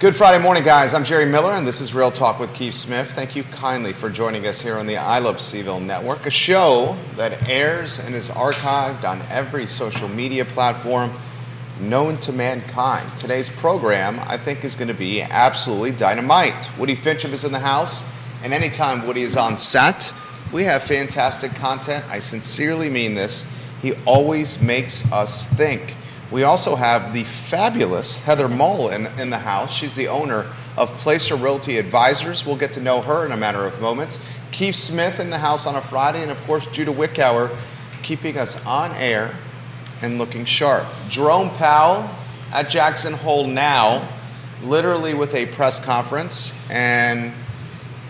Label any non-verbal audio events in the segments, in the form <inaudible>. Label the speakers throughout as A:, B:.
A: Good Friday morning, guys. I'm Jerry Miller, and this is Real Talk with Keith Smith. Thank you kindly for joining us here on the I Love CVille Network, a show that airs and is archived on every social media platform known to mankind. Today's program, I think, is going to be absolutely dynamite. Woody Fincham is in the house, and anytime Woody is on set, we have fantastic content. I sincerely mean this. He always makes us think. We also have the fabulous Heather Mullen in the house. She's the owner of Placer Realty Advisors. We'll get to know her in a matter of moments. Keith Smith in the house on a Friday, and of course, Judah Wickower keeping us on air and looking sharp. Jerome Powell at Jackson Hole now, literally with a press conference, and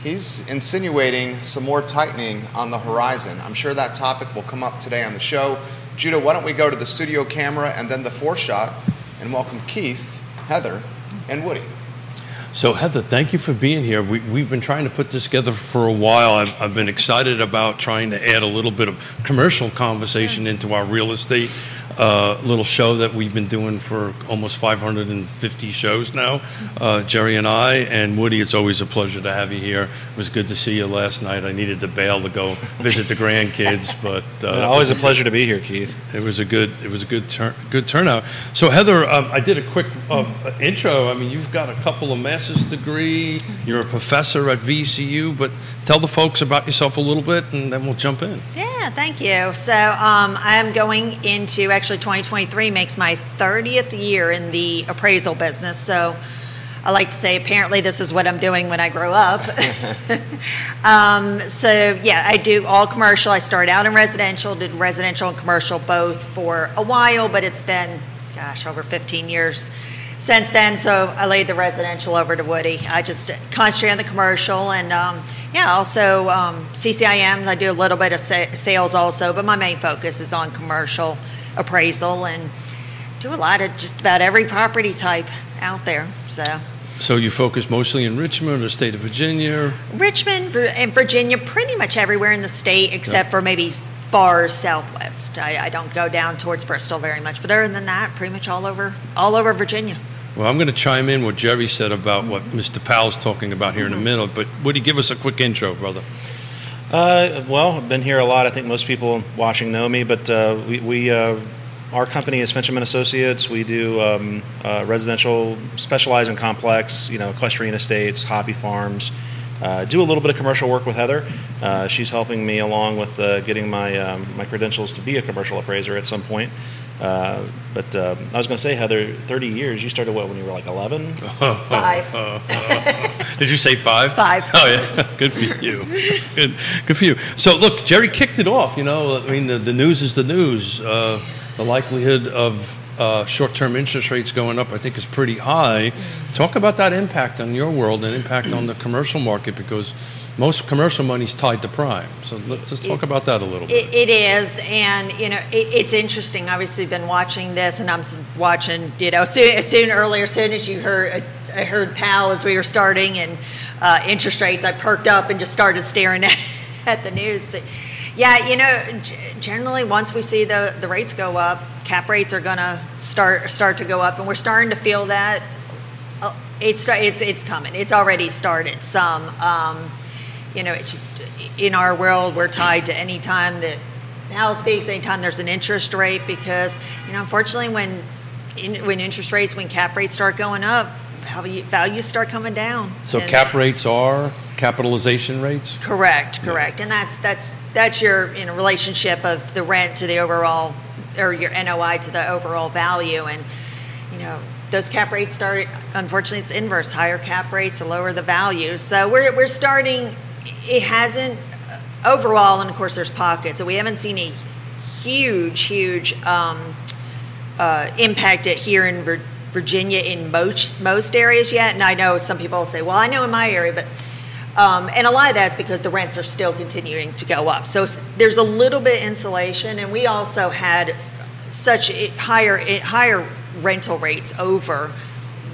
A: he's insinuating some more tightening on the horizon. I'm sure that topic will come up today on the show. Judah, why don't we go to the studio camera and then the four shot and welcome Keith, Heather, and Woody.
B: So, Heather, thank you for being here. We, have been trying to put this together for a while. I've, I've, been excited about trying to add a little bit of commercial conversation into our real estate uh, little show that we've been doing for almost 550 shows now, uh, Jerry and I. And Woody, it's always a pleasure to have you here. It was good to see you last night. I needed to bail to go visit the grandkids, but
C: uh, always a pleasure to be here, Keith.
B: It was a good, it was a good turn, good turnout. So Heather, um, I did a quick uh, intro. I mean, you've got a couple of master's degree. You're a professor at VCU, but tell the folks about yourself a little bit, and then we'll jump in.
D: Yeah, thank you. So um, I'm going into actually 2023 makes my 30th year in the appraisal business. So I like to say, apparently, this is what I'm doing when I grow up. <laughs> <laughs> um, so, yeah, I do all commercial. I started out in residential, did residential and commercial both for a while, but it's been, gosh, over 15 years since then. So I laid the residential over to Woody. I just concentrate on the commercial and, um, yeah, also um, CCIMs. I do a little bit of sa- sales also, but my main focus is on commercial appraisal and do a lot of just about every property type out there. So.
B: So you focus mostly in Richmond or state of Virginia?
D: Richmond and Virginia, pretty much everywhere in the state except for maybe far southwest. I, I, don't go down towards Bristol very much, but other than that, pretty much all over all over Virginia.
B: Well, I'm going to chime in what Jerry said about what Mr. Powell's talking about here in a mm-hmm. minute, but would you give us a quick intro, brother?
C: Uh, well, I've been here a lot. I think most people watching know me, but uh, we, we uh, our company is Fincham and Associates. We do um, uh, residential, specialize in complex, you know, equestrian estates, hobby farms. Uh, do a little bit of commercial work with Heather. Uh, she's helping me along with getting my um, my credentials to be a commercial appraiser at some point. Uh, but uh, I was going to say, Heather, 30 years. You started what when you were like 11? <laughs>
D: Five. <laughs>
B: Did you say five?
D: Five.
B: Oh yeah, <laughs> good for you. Good, good for you. So look, Jerry kicked it off. You know, I mean, the, the news is the news. Uh, the likelihood of uh, short-term interest rates going up, I think, is pretty high. Talk about that impact on your world and impact on the commercial market because most commercial money is tied to prime. So let's just talk about that a little bit.
D: it, it is, and you know, it, it's interesting. Obviously, been watching this, and I'm watching. You know, soon, soon earlier, soon as you heard, I heard Powell as we were starting, and uh, interest rates, I perked up and just started staring <laughs> at, at the news. But yeah, you know, generally, once we see the the rates go up, cap rates are going to start start to go up, and we're starting to feel that. Uh, it's it's it's coming. It's already started. Some. Um, you know, it's just in our world, we're tied to any time that Powell speaks, anytime there's an interest rate, because, you know, unfortunately, when in, when interest rates, when cap rates start going up, value, values start coming down.
B: So and cap rates are capitalization rates.
D: Correct, correct, and that's that's that's your you know relationship of the rent to the overall or your NOI to the overall value, and you know those cap rates start. Unfortunately, it's inverse: higher cap rates, the lower the value. So we're we're starting it hasn't overall, and of course, there's pockets. So we haven't seen a huge, huge um, uh, impact here in Vir- Virginia in most most areas yet. And I know some people say, "Well, I know in my area," but um, and a lot of that's because the rents are still continuing to go up. So there's a little bit insulation, and we also had such higher higher rental rates over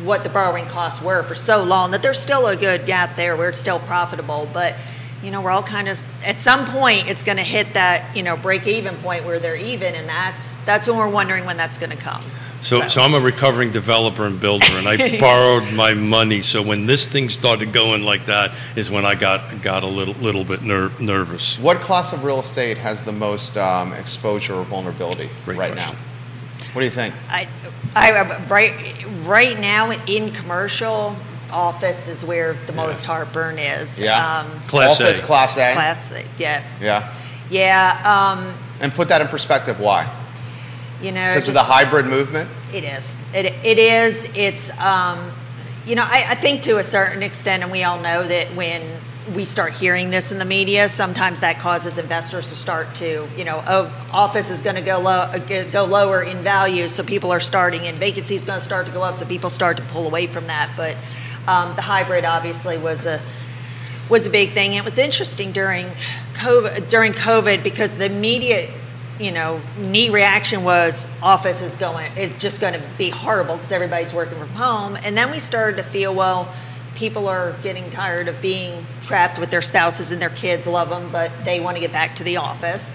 D: what the borrowing costs were for so long that there's still a good gap there where it's still profitable. But you know, we're all kind of at some point it's going to hit that you know break even point where they're even, and that's that's when we're wondering when that's going to come.
B: So, so I'm a recovering developer and builder, and I <laughs> borrowed my money. So when this thing started going like that, is when I got got a little little bit ner- nervous.
A: What class of real estate has the most um, exposure or vulnerability
B: Great
A: right
B: question.
A: now? What do you think?
D: I, I right right now in commercial office is where the most heartburn is.
A: Yeah.
D: Um,
B: Class
A: Office
B: A.
A: class A.
D: class, yeah,
A: Yeah.
D: yeah. Um,
A: And put that in perspective. Why?
D: you know,
A: Because of
D: just-
A: the hybrid movement.
D: It is. It, it is. It's, um, you know, I, I think to a certain extent, and we all know that when we start hearing this in the media, sometimes that causes investors to start to, you know, oh, office is going to go low, uh, go lower in value, so people are starting, and vacancy is going to start to go up, so people start to pull away from that. But um, the hybrid obviously was a was a big thing. It was interesting during COVID, during COVID because the immediate, you know, knee reaction was office is going is just going to be horrible because everybody's working from home, and then we started to feel well. People are getting tired of being trapped with their spouses and their kids. Love them, but they want to get back to the office.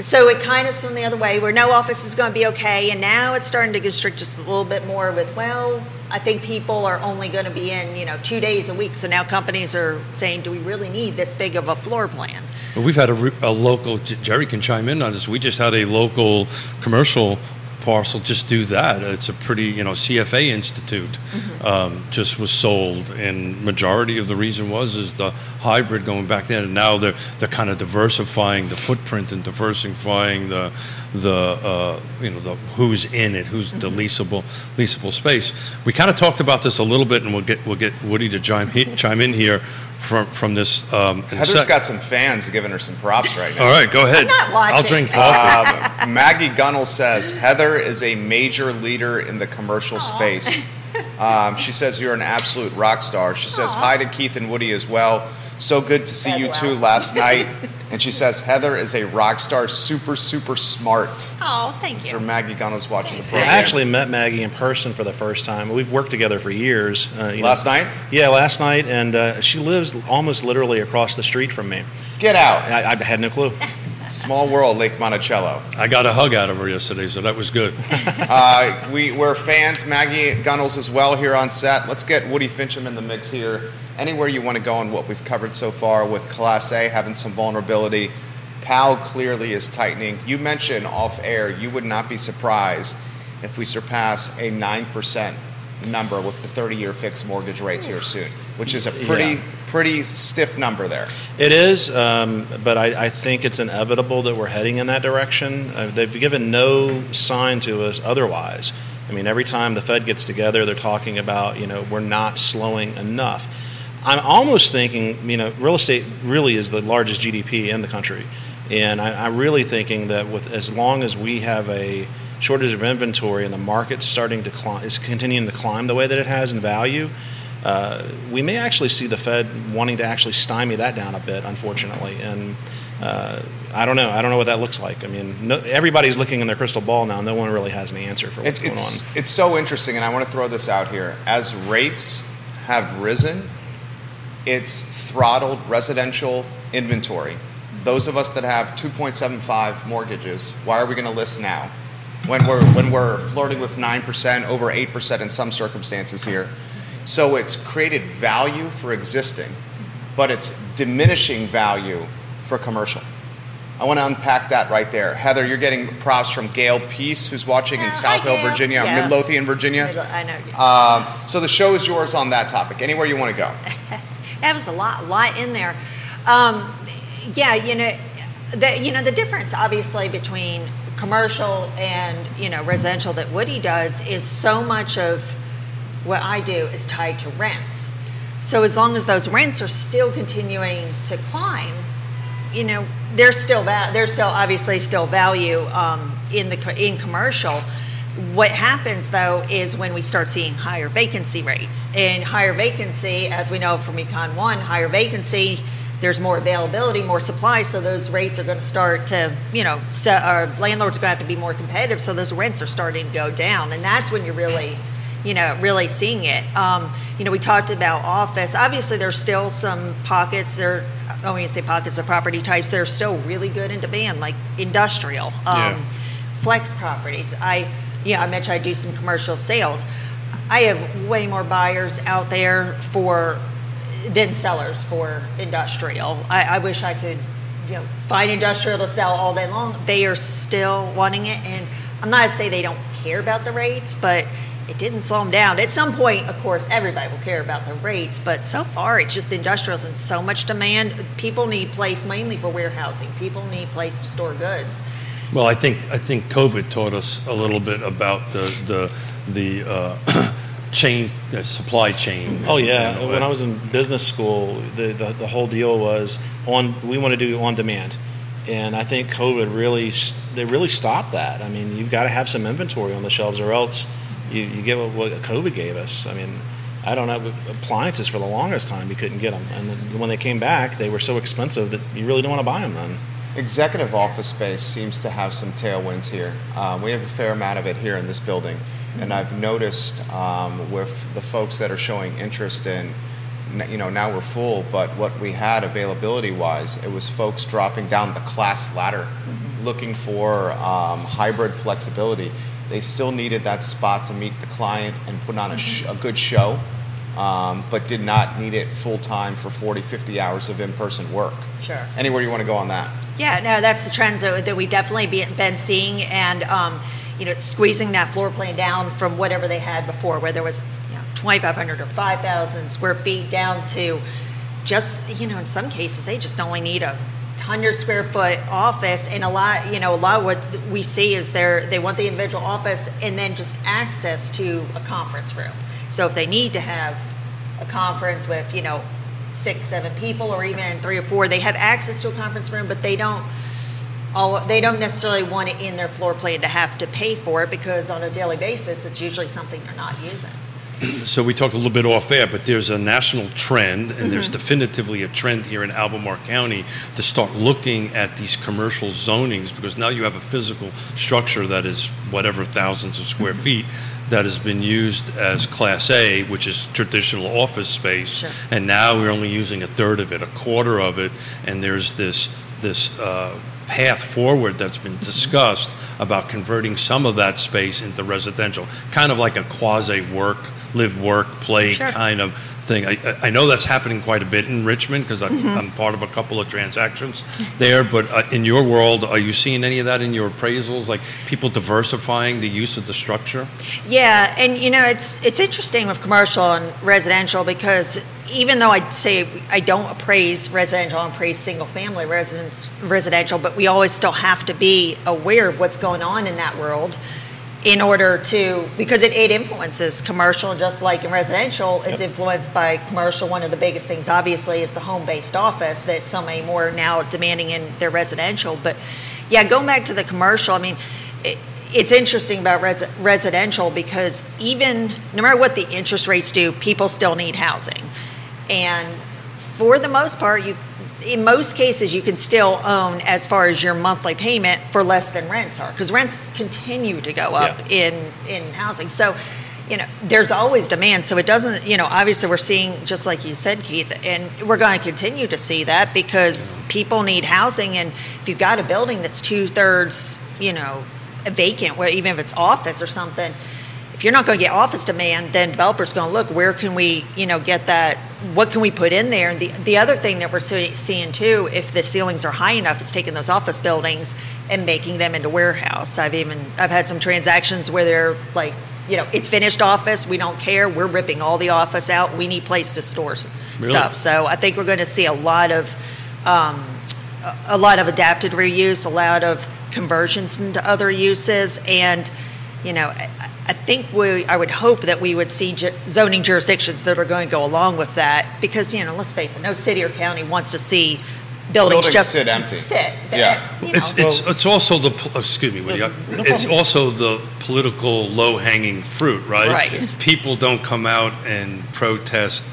D: So it kind of swung the other way, where no office is going to be okay, and now it's starting to constrict just a little bit more with, well, I think people are only going to be in, you know, two days a week. So now companies are saying, do we really need this big of a floor plan?
B: But we've had a, a local. Jerry can chime in on this. We just had a local commercial parcel just do that. It's a pretty, you know, CFA Institute
D: Mm-hmm.
B: um, just was sold, and majority of the reason was is the hybrid going back then, and now they're they're kind of diversifying the footprint and diversifying the the uh, you know the who's in it, who's the leasable leasable space. We kind of talked about this a little bit, and we'll get we'll get Woody to chime chime in here from from this. Um, in a
A: Heather's
B: sec.
A: got some fans giving her some props right now.
B: All right, go ahead.
D: not watching.
B: I'll drink coffee.
A: Um, Maggie Gunnell says Heather is a major leader in the commercial space. Um, she says you're an absolute rock star. She says
D: Aw.
A: hi to Keith and Woody as well. So good to see
D: As
A: you
D: well.
A: two last <laughs> night. And she says Heather is a rock star, super super smart.
D: Oh, thank
A: So
D: you.
A: Maggie Gunnell's watching the
D: Thanks,
C: I
A: program.
D: Maggie.
C: actually met Maggie in person for the first time. We've worked together for years. Uh, you know-
A: last night.
C: Yeah, last night, and uh, she lives almost literally across the street from me.
A: Get out.
C: I, I had no clue. <laughs>
A: Small world, Lake Monticello.
B: I got a hug out of her yesterday, so that was good. <laughs>
A: Uh, we, we're fans, Maggie Gunnels as well here on set. Let's get Woody Fincham in the mix here. Anywhere you want to go on what we've covered so far with Class A having some vulnerability. Powell clearly is tightening. You mentioned off air, you would not be surprised if we surpass a 9% number with the 30 year fixed mortgage rates here soon, which is a pretty,
C: Yeah.
A: pretty stiff number there.
C: It is, um, but I, I think it's inevitable that we're heading in that direction. Uh, they've given no sign to us otherwise. I mean, every time the Fed gets together, they're talking about, you know, we're not slowing enough. I'm almost thinking, you know, real estate really is the largest GDP in the country. And I, I'm really thinking that with as long as we have a shortage of inventory and the market's starting to climb, is continuing to climb the way that it has in value, uh, we may actually see the Fed wanting to actually stymie that down a bit, unfortunately. And uh, I don't know. I don't know what that looks like. I mean, no, everybody's looking in their crystal ball now. No one really has an answer for what's
A: It,
C: going on.
A: it's so interesting, and I want to throw this out here. As rates have risen, it's throttled residential inventory. Those of us that have 2.75 mortgages, why are we going to list now? When we're when we're flirting with nine percent, over eight percent in some circumstances here, so it's created value for existing, but it's diminishing value for commercial. I want to unpack that right there. Heather, you're getting props from Gail Peace, who's watching in South Hill, Virginia,
D: Yes.
A: Midlothian, Virginia.
D: I know.
A: Um, so the show is yours on that topic. Anywhere you want to go. <laughs>
D: That was a lot, lot in there. Um, yeah, you know, the you know the difference obviously between commercial and you know residential that Woody does is so much of what I do is tied to rents. So as long as those rents are still continuing to climb, you know, there's still that there's still obviously still value um, in the in commercial. What happens though is when we start seeing higher vacancy rates and higher vacancy, as we know from Econ One, higher vacancy. There's more availability, more supply, so those rates are going to start to, you know, so, our landlords are going to have to be more competitive. So those rents are starting to go down, and that's when you're really you know, really seeing it. Um, you know, we talked about office. Obviously, there's still some pockets. There, I don't want to say pockets of property types that are still really good in demand, like industrial, um,
B: Yeah.
D: flex properties. I, yeah, I mentioned I do some commercial sales. I have way more buyers out there for than sellers for industrial. I, I wish I could, you know, find industrial to sell all day long. They are still wanting it, and I'm not to say they don't care about the rates, but it didn't slow them down. At some point, of course, everybody will care about the rates, but so far, it's just industrials in so much demand. People need place mainly for warehousing. People need place to store goods.
B: Well, I think I think COVID taught us a little bit about the the the uh, chain, the supply chain.
C: Oh yeah,
B: You know,
C: when
B: uh,
C: I was in business school, the, the the whole deal was on. We want to do on demand, and I think COVID really they really stopped that. I mean, you've got to have some inventory on the shelves, or else you, you get what, what COVID gave us. I mean, I don't know appliances for the longest time you couldn't get them, and when they came back, they were so expensive that you really don't want to buy them then.
A: Executive office space seems to have some tailwinds here. Um, we have a fair amount of it here in this building, and I've noticed um, with the folks that are showing interest in, you know, now we're full, but what we had availability wise, it was folks dropping down the class ladder, looking for um, hybrid flexibility. They still needed that spot to meet the client and put on a, sh- a good show, um, but did not need it full time for 40, 50 hours of in person work.
D: Sure.
A: Anywhere you want to go on that?
D: Yeah, no, that's the trends that, that we definitely be, been seeing, and um, you know, squeezing that floor plan down from whatever they had before, where there was you know, 2,500 or 5,000 square feet, down to just you know, in some cases they just only need a hundred square foot office, and a lot, you know, a lot of what we see is they they want the individual office and then just access to a conference room. So if they need to have a conference with you know six, seven people, or even three or four, they have access to a conference room, but they don't. All, they don't necessarily want it in their floor plan to have to pay for it because on a daily basis, it's usually something they're not using. <clears throat>
B: So we talked a little bit off air, but there's a national trend, and there's definitively a trend here in Albemarle County to start looking at these commercial zonings because now you have a physical structure that is whatever thousands of square feet that has been used as Class A, which is traditional office space,
D: Sure.
B: and now we're only using a third of it, a quarter of it, and there's this this uh, path forward that's been discussed about converting some of that space into residential, kind of like a quasi work, live, work, play
D: Sure.
B: kind of thing. I, I know that's happening quite a bit in Richmond because I'm, I'm part of a couple of transactions there. But uh, in your world, are you seeing any of that in your appraisals, like people diversifying the use of the structure?
D: Yeah, and you know it's it's interesting with commercial and residential because even though I say I don't appraise residential, I appraise single family residence residential, but we always still have to be aware of what's going on in that world in order to because it, it influences commercial just like in residential is influenced by commercial. One of the biggest things obviously is the home-based office that so many more are now demanding in their residential. But yeah going back to the commercial i mean it, it's interesting about res- residential because even no matter what the interest rates do people still need housing. And for the most part you in most cases you can still own as far as your monthly payment for less than rents are because rents continue to go up in in housing. So you know there's always demand. So it doesn't you know obviously we're seeing just like you said keith and we're going to continue to see that because people need housing. And if you've got a building that's two-thirds you know vacant even if it's office or something if you're not going to get office demand, then developers going to look where can we, you know, get that? What can we put in there? And the the other thing that we're see- seeing too, if the ceilings are high enough, it's taking those office buildings and making them into warehouse. I've even I've had some transactions where they're like, you know, it's finished office. We don't care. We're ripping all the office out. We need place to store
B: Really?
D: stuff. So I think we're going to see a lot of. Um, a- a lot of adapted reuse, a lot of conversions into other uses, and you know, I, I think we, I would hope that we would see ju- zoning jurisdictions that are going to go along with that, because you know, let's face it, no city or county wants to see buildings,
A: Buildings
D: just
A: sit empty.
D: Sit, there,
A: Yeah.
D: you know.
B: It's, it's, it's also the pol- excuse me, Woody, it's also the political low hanging fruit, right?
D: Right.
B: People don't come out and protest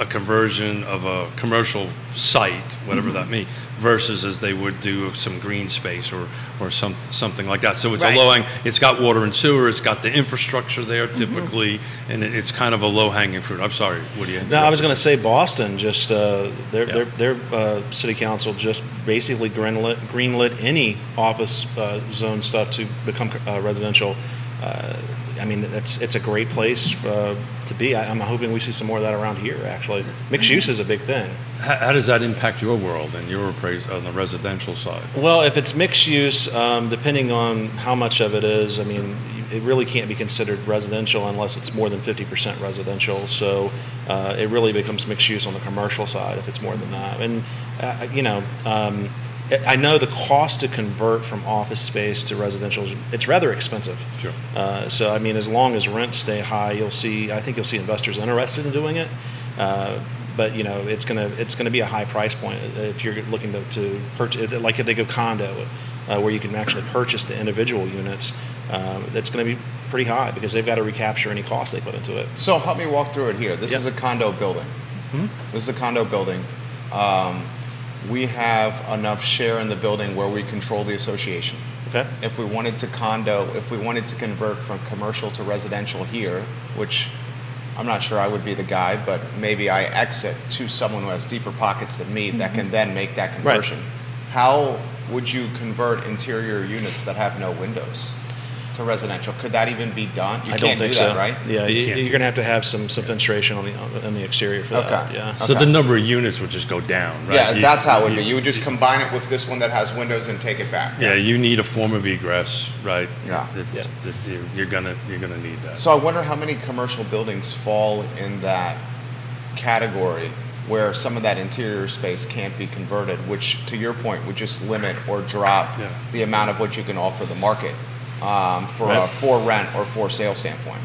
B: a conversion of a commercial site, whatever
D: Mm-hmm.
B: that means, versus as they would do some green space or, or some, something like that. So it's
D: Right.
B: a low hang, it's got water and sewer, it's got the infrastructure there
D: Mm-hmm.
B: typically, and it's kind of a low hanging fruit. I'm sorry, what do you?
C: No, I was going to say Boston. Just uh, their
B: Yeah.
C: their, their uh, city council just basically greenlit, greenlit any office uh, zone stuff to become uh, residential. I mean, it's it's a great place uh, to be. I, I'm hoping we see some more of that around here. Actually, mixed use is a big thing.
B: How, how does that impact your world and your appraise on the residential side?
C: Well, if it's mixed use, um, depending on how much of it is, I mean, it really can't be considered residential unless it's more than 50% residential. So uh, it really becomes mixed use on the commercial side if it's more than that. And, uh, you know, um, I know the cost to convert from office space to residential, is- it's rather expensive.
B: Sure.
C: Uh, so, I mean, as long as rents stay high, you'll see, I think you'll see investors interested in doing it. Uh, but you know it's gonna it's gonna be a high price point if you're looking to, to purchase like if they go condo uh, where you can actually purchase the individual units um, that's going to be pretty high because they've got to recapture any cost they put into it
A: So help me walk through it here. This
C: Yep.
A: is a condo building. This is a condo building. Um, we have enough share in the building where we control the association.
C: okay
A: If we wanted to condo, if we wanted to convert from commercial to residential here, which I'm not sure I would be the guy, but maybe I exit to someone who has deeper pockets than me that mm-hmm. can then make that conversion. Right. How would you convert interior units that have no windows to residential? Could that even be done? You
C: I
A: can't
C: don't think
A: do
C: so
A: that, right?
C: yeah
B: You
C: you,
B: can't
C: you're
B: do
C: going to have to have some some fenestration on the on the exterior for that
A: Okay.
C: yeah
B: So
A: Okay.
B: the number of units would just go down, right?
A: Yeah,
B: You-
A: that's how it would
B: you-
A: be. You would just combine it with this one that has windows and take it back.
B: Yeah, you need a form of egress, right?
A: Yeah.
B: That-
C: Yeah.
B: that you're- You're gonna you're gonna need that.
A: So I wonder how many commercial buildings fall in that category where some of that interior space can't be converted, which, to your point, would just limit or drop
B: Yeah.
A: the amount of what you can offer the market um, for a for rent or for sale standpoint.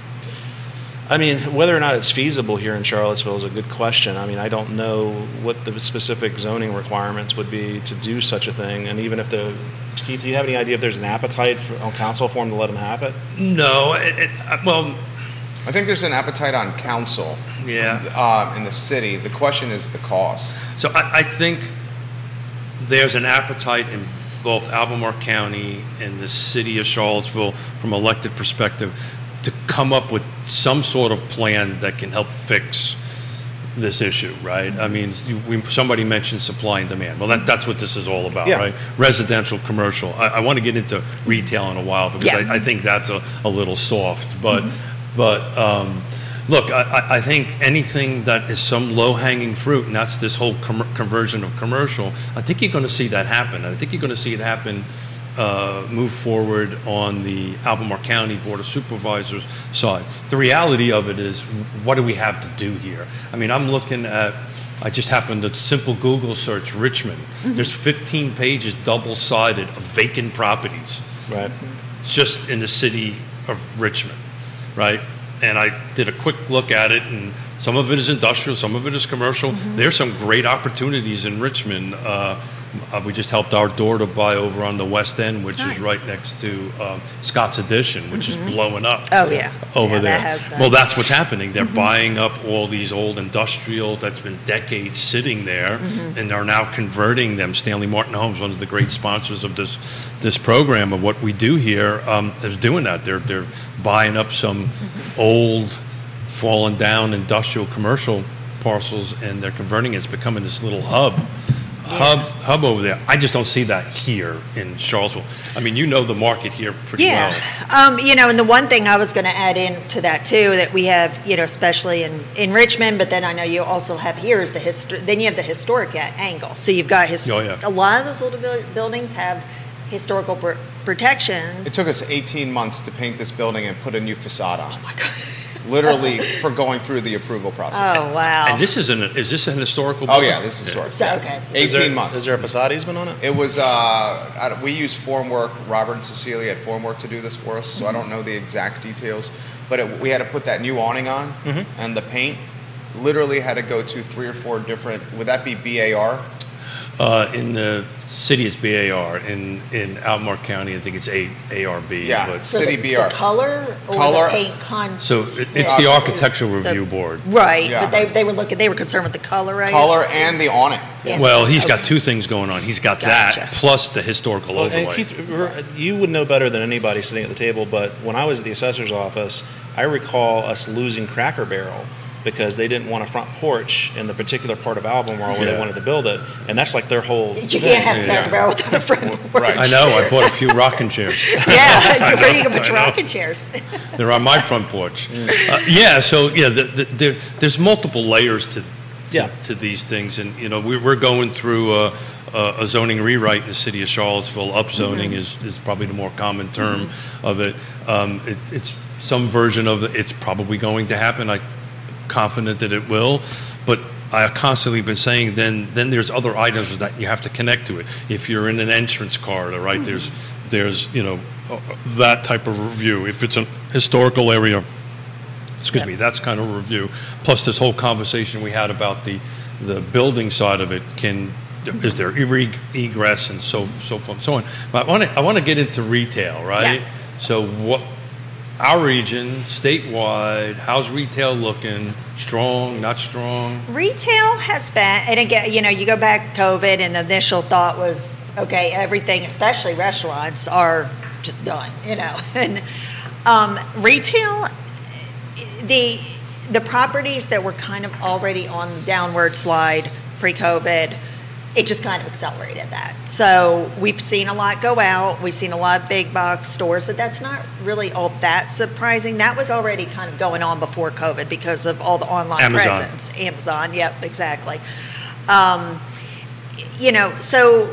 C: I mean, whether or not it's feasible here in Charlottesville is a good question. I mean, I don't know what the specific zoning requirements would be to do such a thing, and even if the Keith, do you have any idea if there's an appetite for, on council for them to let them have it?
B: no, it, it, uh, well,
A: I think there's an appetite on council
B: yeah.
A: uh, in the city. The question is the cost.
B: So I, I think there's an appetite in both Albemarle County and the city of Charlottesville, from elected perspective, to come up with some sort of plan that can help fix this issue, right? I mean, you, we, somebody mentioned supply and demand. Well, that, that's what this is all about,
C: Yeah.
B: right? Residential, commercial. I, I want to get into retail in a while because
D: Yeah.
B: I, I think that's a, a little soft. But, but um, look, I, I- think anything that is some low hanging fruit, and that's this whole com- conversion of commercial, I think you're going to see that happen. I think you're going to see it happen. Uh, move forward on the Albemarle County Board of Supervisors side. The reality of it is, what do we have to do here? I mean, I'm looking at. I just happened to simple Google search Richmond. There's 15 pages, double sided, of vacant properties
C: Right.
B: just in the city of Richmond, right? And I did a quick look at it, and some of it is industrial, some of it is commercial. There's some great opportunities in Richmond. Uh, uh, we just helped our door to buy over on the West End, which
D: Nice.
B: is right next to um, Scott's Addition, which is blowing up
D: Oh, yeah.
B: over
D: Yeah,
B: there.
D: that.
B: Well, that's what's happening. They're buying up all these old industrial that's been decades sitting there, and they're now converting them. Stanley Martin Homes, one of the great sponsors of this this program of what we do here, um, is doing that. They're they're buying up some old, fallen down industrial commercial parcels, and they're converting it. It's becoming this little hub. Hub, hub over there. I just don't see that here in Charlottesville. I mean, you know the market here pretty
D: Yeah.
B: well.
D: Um, you know, and the one thing I was going to add in to that too, that we have, you know, especially in, in Richmond, but then I know you also have here is the history. Then you have the historic angle. So you've got his.
B: Oh, yeah.
D: A lot of those little buildings have historical pr- protections.
A: It took us 18 months to paint this building and put a new facade on.
D: oh my god.
A: Literally for going through the approval process.
D: Oh wow.
B: And this is an is this an historical?
A: Oh yeah, this is historic.
D: So,
A: yeah.
D: okay, so-
A: 18
C: Is there,
A: months.
C: Is there a Passati's been on it?
A: It was, uh, I we used Formwork. Robert and Cecilia at Formwork to do this for us, so I don't know the exact details. But it, we had to put that new awning on, and the paint literally had to go to three or four different. Would that be BAR?
B: Uh, in the city, it's BAR. In in Albemarle County, I think it's A, ARB.
A: Yeah.
B: But,
D: So
A: City
D: the,
A: BR.
D: The color or
A: Color.
D: the paint con.
B: so it, it's the Architectural Review Board.
D: Right,
A: Yeah.
D: but they, they were looking. They were concerned with the color, right?
A: Color and the awning.
D: Yeah.
B: Well, he's got two things going on. He's got
D: Gotcha.
B: that plus the historical
C: Well, and
B: overlay.
C: Keith, r- you would know better than anybody sitting at the table, but when I was at the assessor's office, I recall us losing Cracker Barrel because they didn't want a front porch in the particular part of Albemarle where
B: Yeah.
C: they wanted to build it, and that's like their whole.
D: You can't have
B: Yeah.
D: a Cracker Barrel without a front porch.
A: Right.
B: I know. I bought a few rocking chairs. <laughs>
D: Yeah, where <laughs> you can put your
B: I know.
D: rocking chairs.
B: They're on my front porch. Uh, yeah, so yeah, the, the, there, there's multiple layers to, to
C: Yeah.
B: to these things, and you know we, we're going through a, a, a zoning rewrite in the city of Charlottesville. Upzoning is, is probably the more common term of it. Um, it. It's some version of it. It's probably going to happen. I'm confident that it will, but. I've constantly been saying then then there's other items that you have to connect to it. If you're in an entrance corridor, right? There's there's you know uh, that type of review. If it's a historical area, excuse me, that's kind of a review. Plus, this whole conversation we had about the the building side of it can is there egress and so so forth and so on. But I want to I want to get into retail, right?
D: Yeah.
B: So what our region statewide? How's retail looking? Strong? Not strong?
D: Retail has been, and again, you know, you go back COVID, and the initial thought was, okay, everything, especially restaurants, are just done, you know. <laughs> And um, retail, the the properties that were kind of already on the downward slide pre-COVID, it just kind of accelerated that. So we've seen a lot go out. We've seen a lot of big box stores, but that's not really all that surprising. That was already kind of going on before COVID because of all the online
B: Amazon.
D: presence. Amazon, yep, exactly. Um, you know, so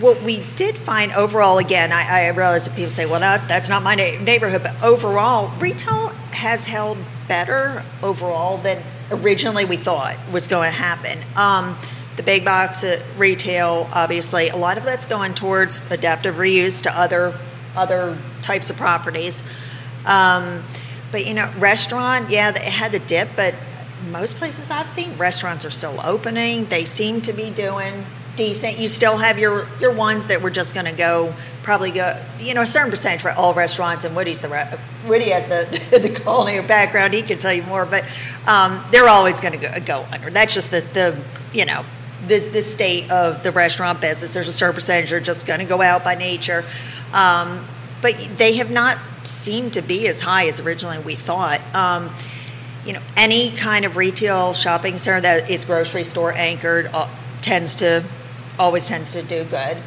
D: what we did find overall, again, I, I realize that people say, well, that, that's not my na- neighborhood, but overall, retail has held better overall than originally we thought was going to happen. Um, the big box retail, obviously, a lot of that's going towards adaptive reuse to other other types of properties. Um, but you know, restaurant, yeah, it had the dip, but most places I've seen, restaurants are still opening. They seem to be doing decent. You still have your your ones that were just going to go, probably go, you know, a certain percentage for all restaurants. And Woody's the re- Woody has the <laughs> the culinary background; he can tell you more. But um, they're always going to go under. That's just the the you know. The, the state of the restaurant business. There's a certain percentage that are just going to go out by nature. Um, but they have not seemed to be as high as originally we thought. Um, you know, any kind of retail shopping center that is grocery store anchored uh, tends to always tends to do good.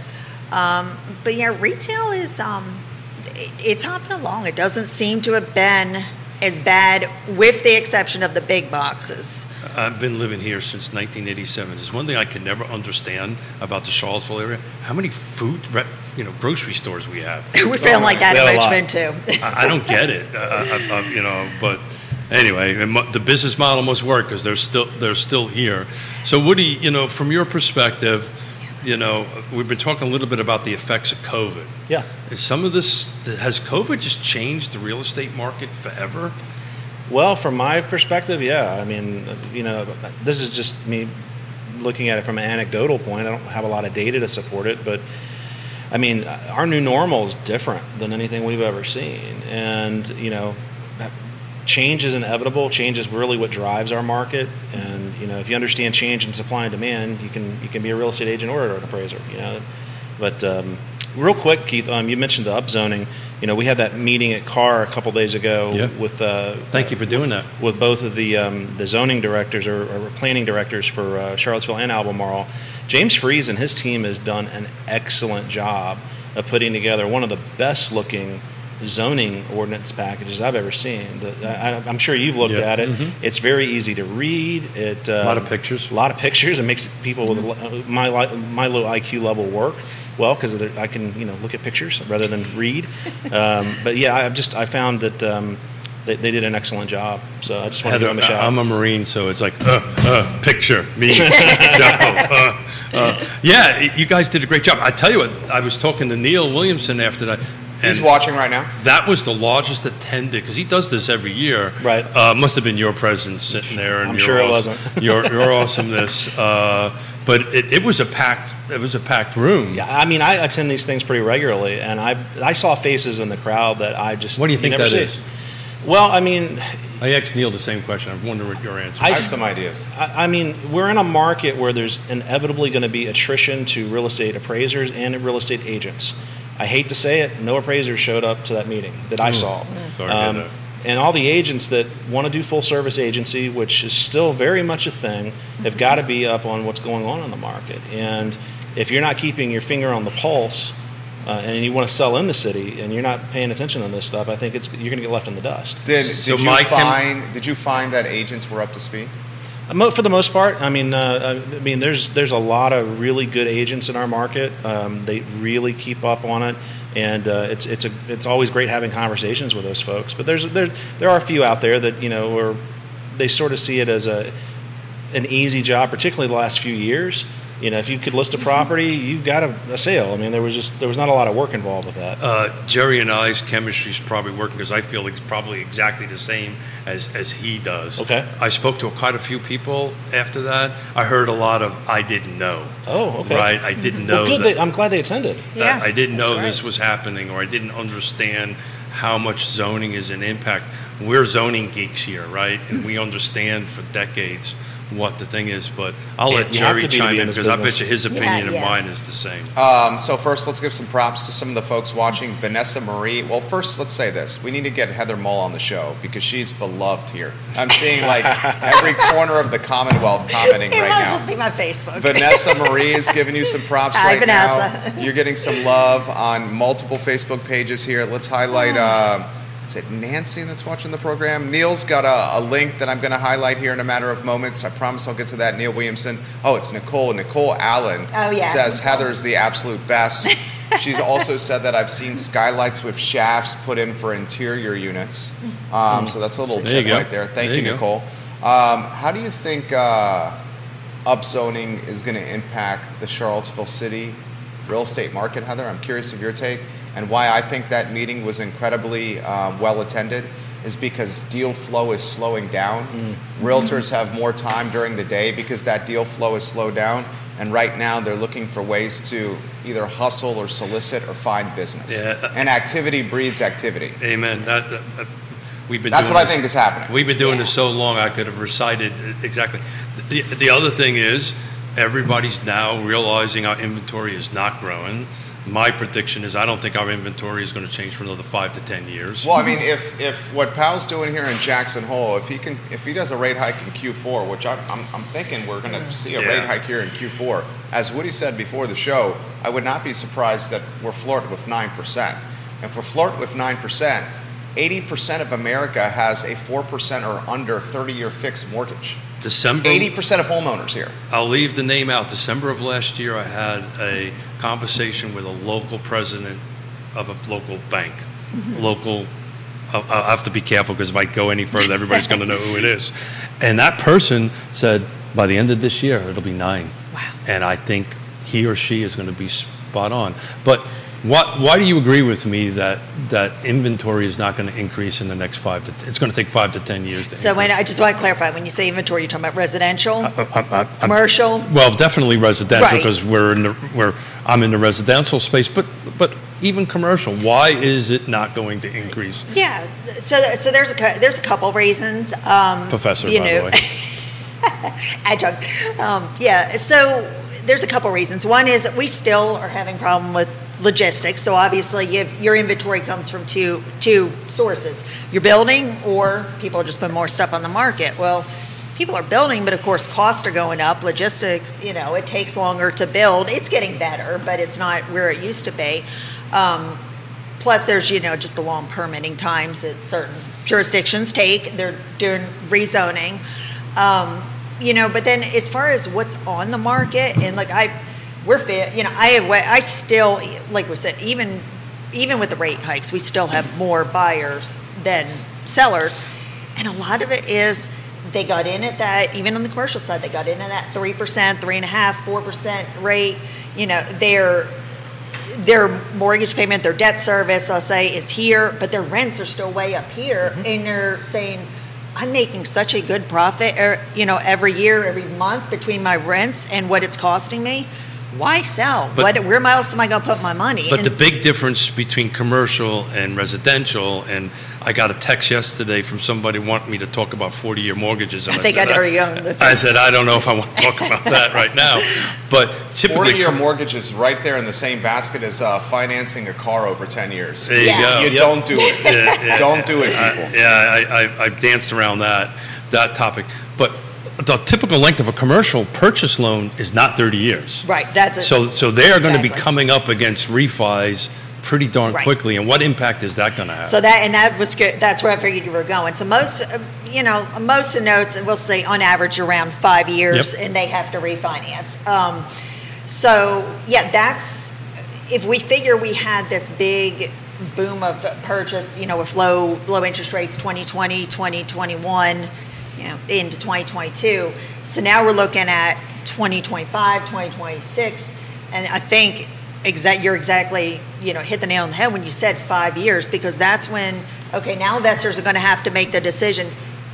D: Um, but yeah, retail is um, it, it's hopping along. It doesn't seem to have been as bad, with the exception of the big boxes.
B: I've been living here since 1987. There's one thing I can never understand about the Charlottesville area: how many food, you know, grocery stores we have. <laughs>
D: We're feeling like that in
C: have a lot.
D: Richmond too.
B: I, I don't get it. I, I, I, you know, but anyway, the business model must work because they're still they're still here. So, Woody, you know, from your perspective, you know, we've been talking a little bit about the effects of COVID.
C: Yeah.
B: Is some of this has COVID just changed the real estate market forever?
C: Well, from my perspective, yeah. I mean, you know, this is just me looking at it from an anecdotal point. I don't have a lot of data to support it, but I mean, our new normal is different than anything we've ever seen, and you know, change is inevitable. Change is really what drives our market, and you know, if you understand change in supply and demand, you can you can be a real estate agent or an appraiser. You know, but um, real quick, Keith, um, you mentioned the upzoning. You know, we had that meeting at CAAR a couple days ago
B: Yeah.
C: with. Uh,
B: Thank you for doing that.
C: with both of the um, the zoning directors or, or planning directors for uh, Charlottesville and Albemarle. James Freas and his team has done an excellent job of putting together one of the best looking zoning ordinance packages I've ever seen. The, I, I'm sure you've looked
B: Yeah.
C: at it. It's very easy to read. It uh,
B: A lot of pictures.
C: a lot of pictures. It makes people with my my low IQ level work well because I can you know look at pictures rather than read. Um, <laughs> but yeah, I've just I found that um, they, they did an excellent job. So I just want to give them a shout.
B: I'm a Marine, so it's like, uh, uh, picture me, <laughs> Joe. Uh, uh. Yeah, you guys did a great job. I tell you what, I was talking to Neil Williamson after that.
A: He's watching right now.
B: That was the largest attended because he does this every year.
C: Right.
B: Uh, must have been your presence sitting there, and
C: I'm
B: your
C: sure it wasn't.
B: your your <laughs> awesomeness. Uh, but it, it was a packed it was a packed room.
C: Yeah, I mean, I attend these things pretty regularly, and I I saw faces in the crowd that I just
B: What do you think
C: never
B: that
C: see.
B: is?
C: Well, I mean,
B: I asked Neil the same question. I wonder what your answer.
A: I
C: I-
A: have some ideas.
C: I, I mean, we're in a market where there's inevitably going to be attrition to real estate appraisers and real estate agents. I hate to say it, no appraisers showed up to that meeting that I mm. saw.
B: Sorry to hear um, that.
C: And all the agents that want to do full service agency, which is still very much a thing, have got to be up on what's going on in the market. And if you're not keeping your finger on the pulse, uh, and you want to sell in the city, and you're not paying attention on this stuff, I think it's you're going to get left in the dust.
A: Did,
B: So
A: you
B: my chem-
A: find did you find that agents were up to speed?
C: Uh, For the most part, I mean, uh, I mean, there's there's a lot of really good agents in our market. Um, they really keep up on it, and uh, it's it's a it's always great having conversations with those folks. But there's there there are a few out there that you know are they sort of see it as a an easy job, particularly the last few years. You know, if you could list a property, you got a, a sale. I mean, there was just there was not a lot of work involved with that.
B: Uh, Jerry and I's chemistry is probably working because I feel it's probably exactly the same as, as he does.
C: Okay.
B: I spoke to quite a few people after that. I heard a lot of I didn't know.
C: Oh, okay.
B: Right, I didn't know.
C: well, good.
B: that-
C: They, I'm glad they attended.
D: Yeah,
B: I, I didn't know
D: great.
B: this was happening, or I didn't understand how much zoning is an impact. We're zoning geeks here, right? And we understand for decades what the thing is. But I'll
C: Yeah,
B: let
C: you have
B: Jerry
C: to be to
B: chime
C: be in
B: in
C: this
B: because I
C: business.
B: bet you his opinion
D: Yeah,
B: and
D: yeah.
B: mine is the same.
A: Um, so first, let's give some props to some of the folks watching. Vanessa Marie. Well, first, let's say this: we need to get Heather Mull on the show because she's beloved here. I'm seeing like <laughs> every corner of the Commonwealth commenting
D: It
A: right
D: might
A: now.
D: just be my Facebook.
A: Vanessa Marie is giving you some props
D: Hi,
A: right
D: Vanessa.
A: now. You're getting some love on multiple Facebook pages here. Let's highlight. Uh, is it Nancy that's watching the program? Neil's got a, a link that I'm going to highlight here in a matter of moments. I promise I'll get to that. Neil Williamson. Oh, it's Nicole. Nicole Allen
D: Oh, yeah.
A: says Heather's the absolute best. <laughs> She's also said that I've seen skylights with shafts put in for interior units. Um, so that's a little
B: There
A: tip right there. Thank
B: There
A: you,
B: you.
A: Nicole. Um, how do you think uh, upzoning is going to impact the Charlottesville City real estate market, Heather? I'm curious of your take and why I think that meeting was incredibly uh, well attended. Is because deal flow is slowing down. Realtors have more time during the day because that deal flow is slowed down. And right now, they're looking for ways to either hustle or solicit or find business.
B: Yeah.
A: And activity breeds activity.
B: Amen. That, that- that- we've been.
A: That's what I think is happening.
B: We've been doing
D: Yeah.
B: this so long, I could have recited exactly. The, the other thing is, everybody's now realizing our inventory is not growing. My prediction is, I don't think our inventory is going to change for another five to ten years.
A: Well, I mean, if if what Powell's doing here in Jackson Hole, if he can, if he does a rate hike in Q4, which I'm I'm, I'm thinking we're going to see a
B: Yeah.
A: rate hike here in Q4, as Woody said before the show, I would not be surprised that we're flirting with nine percent. If we're flirting with nine percent, eighty percent of America has a four percent or under thirty-year fixed mortgage.
B: December.
A: Eighty percent of homeowners here.
B: I'll leave the name out. December of last year, I had a conversation with a local president of a local bank. Mm-hmm. Local, I'll, I'll have to be careful because if I go any further, everybody's going to know who it is. <laughs> And that person said, by the end of this year, it'll be nine.
D: Wow.
B: And I think he or she is going to be spot on. But what, why do you agree with me that, that inventory is not going to increase in the next five to? T- it's going to take five to ten years. To
D: so when. I just want to clarify, when you say inventory, you're talking about residential,
B: I- I- I'm-
D: commercial.
B: Well, definitely residential
D: Right.
B: because we're in the we're I'm in the residential space, but but even commercial. Why is it not going to increase?
D: Yeah. So so there's a cou- there's a couple reasons. Um,
B: Professor,
D: you
B: by
D: know,
B: the way. <laughs>
D: adjunct. Um, yeah. So there's a couple reasons. One is that we still are having problem with logistics. So obviously, have, your inventory comes from two two sources: your building, or people just putting more stuff on the market. Well. People are building, but of course, costs are going up. Logistics, you know, it takes longer to build. It's getting better, but it's not where it used to be. Um, Plus, there's you know just the long permitting times that certain jurisdictions take. They're doing rezoning, um, you know. But then, as far as what's on the market, and like I, we're fit. You know, I have. I still like we said, even even with the rate hikes, we still have more buyers than sellers, and a lot of it is they got in at that. Even on the commercial side, they got in at that three percent, three and a half, four percent rate. You know, they're their mortgage payment, their debt service, I'll say, is here, but their rents are still way up here. And they're saying, I'm making such a good profit, er, you know, every year, every month between my rents and what it's costing me. Why sell?
B: But-
D: what, where else am I going to put my money?
B: But
D: And-
B: the big difference between commercial and residential, and I got a text yesterday from somebody wanting me to talk about 40 year mortgages. And
D: I think
B: said,
D: I'd already owned the
B: I said, I don't know if I want to talk about <laughs> that right now. But typically,
A: 40 year mortgage is right there in the same basket as uh, financing a car over 10 years.
B: there you
D: Yeah.
B: go.
A: You
B: Yep.
A: don't do it.
B: Yeah, yeah.
A: Don't do it,
B: I-
A: people.
B: yeah, I, I, I've danced around that that topic. But the typical length of a commercial purchase loan is not 30 years.
D: right, that's it.
B: So, so they are going to be
D: Exactly.
B: coming up against refis pretty darn
D: Right.
B: quickly. And what impact is that going to have?
D: So that and that was good. That's where I figured you were going. So most, uh, you know, most of the notes, we'll say on average around five years,
B: Yep.
D: and they have to refinance. Um, so yeah, that's if we figure we had this big boom of purchase, you know, with low low interest rates, 2020, 2021, you know, into 2022. So now we're looking at 2025, 2026, and I think exact you're exactly you know hit the nail on the head when you said five years because that's when okay now investors are going to have to make the decision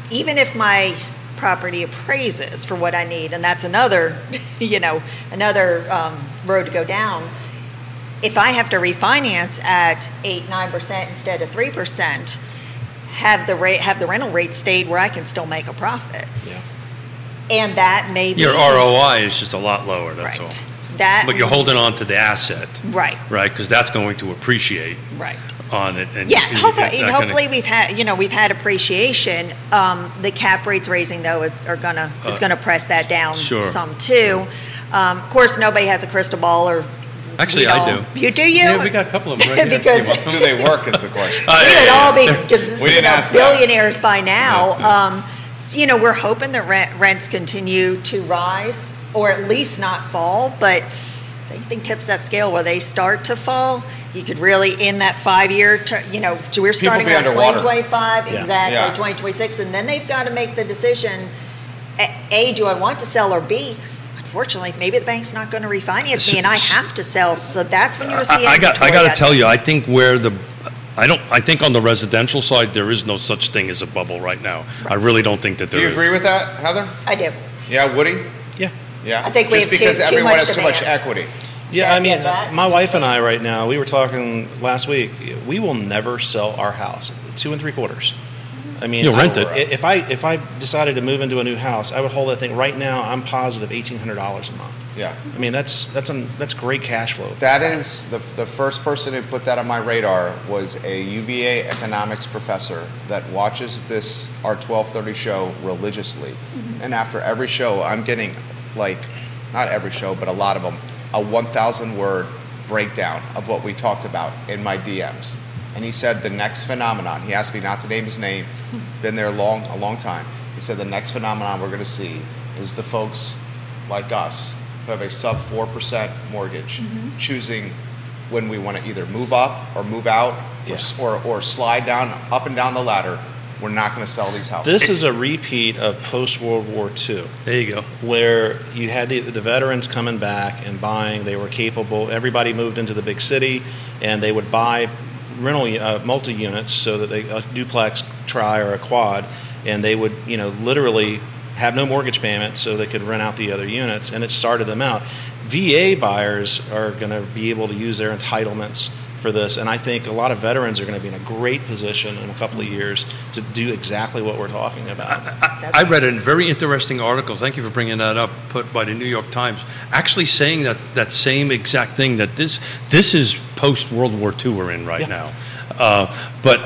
D: even if my property appraises for what I need and that's another <laughs> you know another um, road to go down if I have to refinance at eight nine percent instead of three percent have the rate have the rental rate stayed where I can still make a profit
C: Yeah.
D: and that may be
B: Your ROI is just a lot lower, that's
D: right
B: all.
D: that
B: But you're holding on to the asset,
D: right
B: right? Because that's going to appreciate
D: right
B: on it. And
D: Yeah,
B: and
D: hopefully, and
B: not gonna-
D: hopefully we've had you know we've had appreciation. Um, the cap rates raising though is are gonna is
B: Uh,
D: gonna press that down
B: sure.
D: some too. Um, of course, nobody has a crystal ball or.
B: Actually,
D: we
B: I
D: don't.
B: do.
D: You do you?
B: Yeah, we got a couple of them right here.
D: because
B: You
A: Do they work is the question.
B: Uh,
D: we
B: yeah,
D: would all be because
A: We didn't
D: you know,
A: ask that.
D: billionaires by now. Um, s- you know, we're hoping that rent, rents continue to rise or at least not fall. But if anything tips that scale where they start to fall, you could really in that five year. Ter- you know, so we're starting
A: be
D: on
A: underwater.
D: 2025
C: Yeah.
D: exactly
A: Yeah.
D: 2026, and then they've got to make the decision. A, A, do I want to sell, or B, unfortunately, maybe the bank's not going to refinance me, and I have to sell. So that's when you're seeing.
B: I, I got. I got to tell you, I think where the, I don't. I think on the residential side, there is no such thing as a bubble right now. I really don't think that
A: Do
B: there
A: you
B: is.
A: agree with that, Heather?
D: I do.
A: Yeah, Woody?
C: Yeah.
A: Yeah.
D: I think we
A: Just
D: have too-
A: because
D: too
A: everyone
D: much
A: has too much
D: demand.
A: equity.
C: Yeah,
D: Yeah,
C: I mean, my wife and I right now, we were talking last week. We will never sell our house, two and three quarters. I mean,
B: You'll rent it.
C: If I if I decided to move into a new house, I would hold that thing right now. I'm positive eighteen hundred dollars a month.
A: Yeah.
C: I mean, that's that's an, that's great cash flow.
A: That is the, the first person who put that on my radar was a UVA economics professor that watches this our 1230 show religiously. Mm-hmm. And after every show, I'm getting like not every show, but a lot of them, a 1,000 word breakdown of what we talked about in my DMs. And he said the next phenomenon. He asked me not to name his name. Been there long a long time. He said the next phenomenon we're going to see is the folks like us who have a sub 4% mortgage mm-hmm. choosing when we want to either move up or move out or, or, or slide down up and down the ladder. We're not going to sell these houses.
C: This is a repeat of post World War II.
B: There you go.
C: where you had the, the veterans coming back and buying. They were capable. Everybody moved into the big city, and they would buy rental uh, multi units so that they a duplex, tri, or a quad, and they would you know literally have no mortgage payment so they could rent out the other units, and it started them out. VA buyers are going to be able to use their entitlements for this, and I think a lot of veterans are going to be in a great position in a couple of years to do exactly what we're talking about.
B: I, I read a very interesting article. Thank you for bringing that up. Put by the New York Times, actually saying that that same exact thing. That this this is post World War II we're in right
C: Yeah.
B: now. Uh, but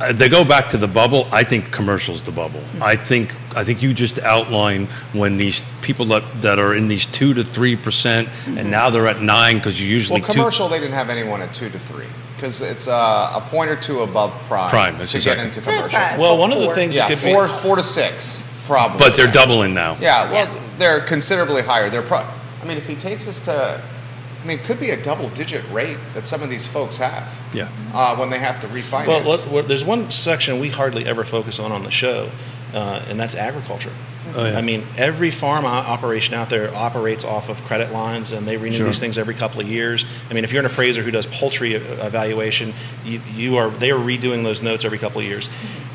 B: Uh, they go back to the bubble. I think commercials the bubble. Hmm. I think I think you just outline when these people that, that are in these two to three percent, and hmm. now they're at nine because you usually
A: well,
B: two.
A: commercial, they didn't have anyone at two to three because it's uh, a point or two above prime,
B: Prime,
A: to
B: exactly-
A: get into commercial.
C: Well, one of the things
A: Yeah,
C: could
A: four,
C: be
A: four to six, probably.
B: But they're doubling now.
A: Yeah, well,
D: Yeah.
A: they're considerably higher. They're pro- I mean, if he takes us to, I mean, it could be a double-digit rate that some of these folks have
B: Yeah.
A: uh, when they have to refinance.
C: Well, let, well, there's one section we hardly ever focus on on the show, uh, and that's agriculture.
B: Oh, yeah.
C: I mean, every farm operation out there operates off of credit lines, and they renew
B: Sure.
C: these things every couple of years. I mean, if you're an appraiser who does poultry evaluation, you, you are they are redoing those notes every couple of years.